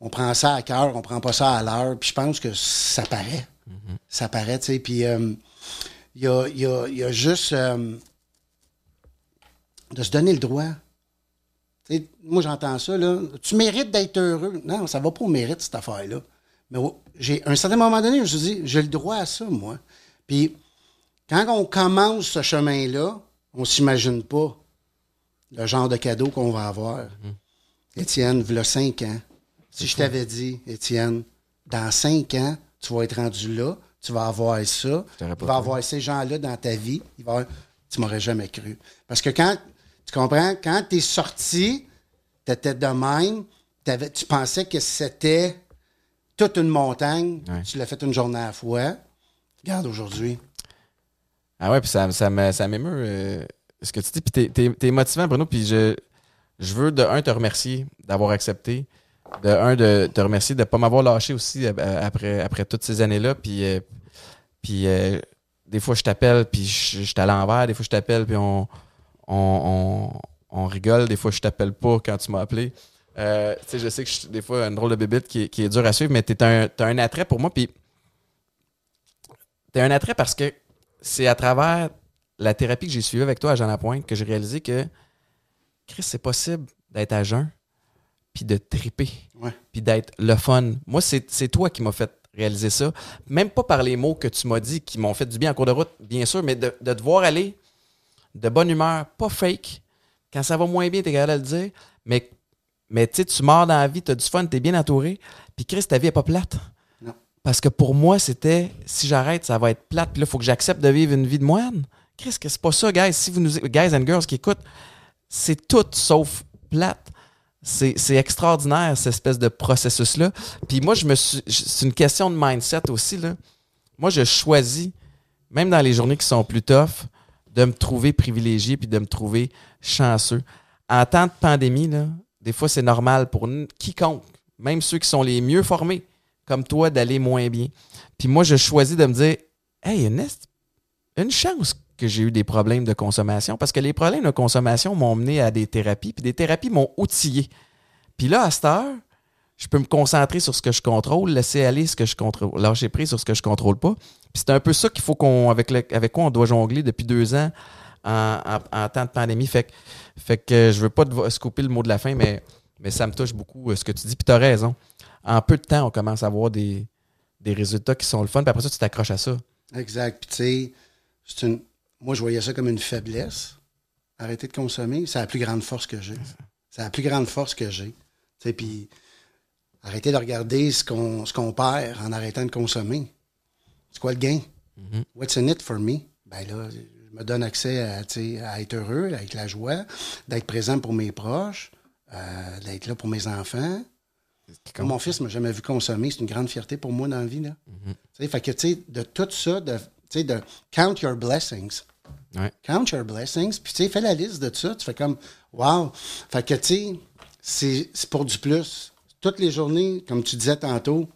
on prend ça à cœur, on prend pas ça à l'heure. Puis, je pense que ça paraît. Ça paraît, tu sais. Puis, euh, il y, a, y a- y a juste euh, de se donner le droit. Moi, j'entends ça, là. Tu mérites d'être heureux. Non, ça va pas au mérite, cette affaire-là. Mais j'ai, à un certain moment donné, je me suis dit, j'ai le droit à ça, moi. Puis, quand on commence ce chemin-là, on s'imagine pas le genre de cadeau qu'on va avoir. Étienne, voilà cinq ans. Si je t'avais dit, Étienne, dans cinq ans, tu vas être rendu là, tu vas avoir ça, tu vas avoir ces gens-là dans ta vie, il va, tu m'aurais jamais cru. Parce que quand, tu comprends, quand tu es sorti, tu étais de même, tu pensais que c'était toute une montagne, tu l'as fait une journée à la fois. Regarde aujourd'hui. Ah ouais, puis ça, ça m'émeut euh, ce que tu dis. Puis t'es, es, motivant, Bruno, puis je, je veux de un te remercier d'avoir accepté. De un, de te remercier de ne pas m'avoir lâché aussi euh, après, après toutes ces années-là. Puis, euh, puis des fois, je t'appelle, puis je, suis à l'envers. Des fois, je t'appelle, puis on, on, on, rigole. Des fois, je t'appelle pas quand tu m'as appelé. Euh, je sais que je suis des fois une drôle de bébite qui, est dur à suivre, mais tu un, as un attrait pour moi. Puis, tu un attrait parce que c'est à travers la thérapie que j'ai suivie avec toi à Jean Lapointe que j'ai réalisé que, Chris, c'est possible d'être à jeun, puis de triper, puis d'être le fun. Moi, c'est toi qui m'as fait réaliser ça. Même pas par les mots que tu m'as dit qui m'ont fait du bien en cours de route, bien sûr, mais de, de te voir aller de bonne humeur, pas fake. Quand ça va moins bien, t'es capable de le dire, mais mais tu sais, tu mords dans la vie, tu as du fun, tu es bien entouré. Puis Chris, ta vie n'est pas plate. Non. Parce que pour moi, c'était si j'arrête, ça va être plate. Puis là, il faut que j'accepte de vivre une vie de moine. Chris, que c'est pas ça, guys. Si vous nous guys and girls qui écoutent, c'est tout sauf plate. C'est extraordinaire, cette espèce de processus-là. Puis moi, je me suis. C'est une question de mindset aussi. Là. Moi, je choisis, même dans les journées qui sont plus tough, de me trouver privilégié puis de me trouver chanceux. En temps de pandémie, là, des fois, c'est normal pour quiconque, même ceux qui sont les mieux formés, comme toi, d'aller moins bien. Puis moi, je choisis de me dire, hey, une, une chance que j'ai eu des problèmes de consommation, parce que les problèmes de consommation m'ont mené à des thérapies, puis des thérapies m'ont outillé. Puis là, à cette heure, je peux me concentrer sur ce que je contrôle, laisser aller ce que je contrôle, lâcher prise sur ce que je contrôle pas. Puis c'est un peu ça qu'il faut qu'on, avec, avec quoi on doit jongler depuis deux ans en, temps de pandémie. Fait, fait que je veux pas te scooper le mot de la fin, mais, mais ça me touche beaucoup euh, ce que tu dis. Puis tu as raison. En peu de temps, on commence à avoir des, résultats qui sont le fun. Puis après ça, tu t'accroches à ça. Exact. Puis tu sais, moi, je voyais ça comme une faiblesse. Arrêter de consommer, c'est la plus grande force que j'ai. C'est la plus grande force que j'ai. Puis arrêter de regarder ce qu'on qu'on perd en arrêtant de consommer. C'est quoi le gain? Mm-hmm. What's in it for me? Ben là, me donne accès à, à, être heureux, avec la joie, d'être présent pour mes proches, euh, d'être là pour mes enfants. mon fils m'a jamais vu consommer, c'est une grande fierté pour moi dans la vie. Là. Mm-hmm. Fait que, tu sais, de tout ça, de, de count your blessings. Count your blessings. Puis, tu sais, fais la liste de ça. Tu fais comme, wow. Fait que, tu sais, c'est pour du plus. Toutes les journées, comme tu disais tantôt,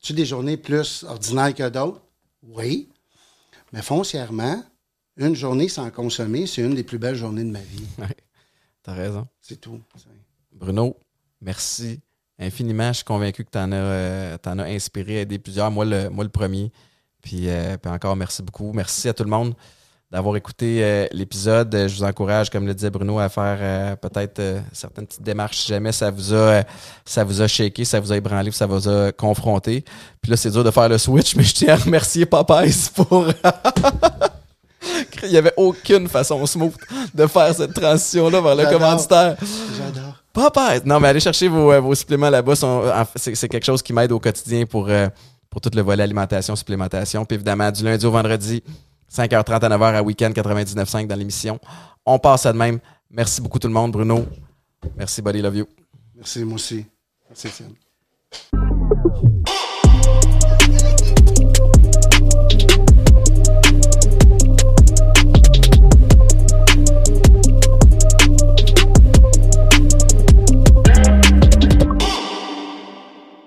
tu as des journées plus ordinaires que d'autres? Oui. Mais foncièrement, une journée sans consommer, c'est une des plus belles journées de ma vie. T'as raison. C'est tout. Bruno, merci infiniment. Je suis convaincu que tu en, euh, as inspiré, aidé plusieurs. Moi, le, moi, le premier. Puis, euh, puis encore, merci beaucoup. Merci à tout le monde d'avoir écouté euh, l'épisode. Je vous encourage, comme le disait Bruno, à faire peut-être certaines petites démarches si jamais ça vous a ça vous a shaké, ça vous a ébranlé, ça vous a confronté. Puis là, c'est dur de faire le switch, mais je tiens à remercier Popeyes pour Il n'y avait aucune façon smooth de faire cette transition-là vers le commanditaire. J'adore. Papa! Non, mais allez chercher vos, euh, suppléments là-bas. C'est quelque chose qui m'aide au quotidien pour, euh, pour tout le volet alimentation, supplémentation. Puis évidemment, du lundi au vendredi, 5h30 à 9h à week-end 99.5 dans l'émission. On passe à de même. Merci beaucoup tout le monde, Bruno. Merci, buddy, love you. Merci, moi aussi. Merci, Étienne.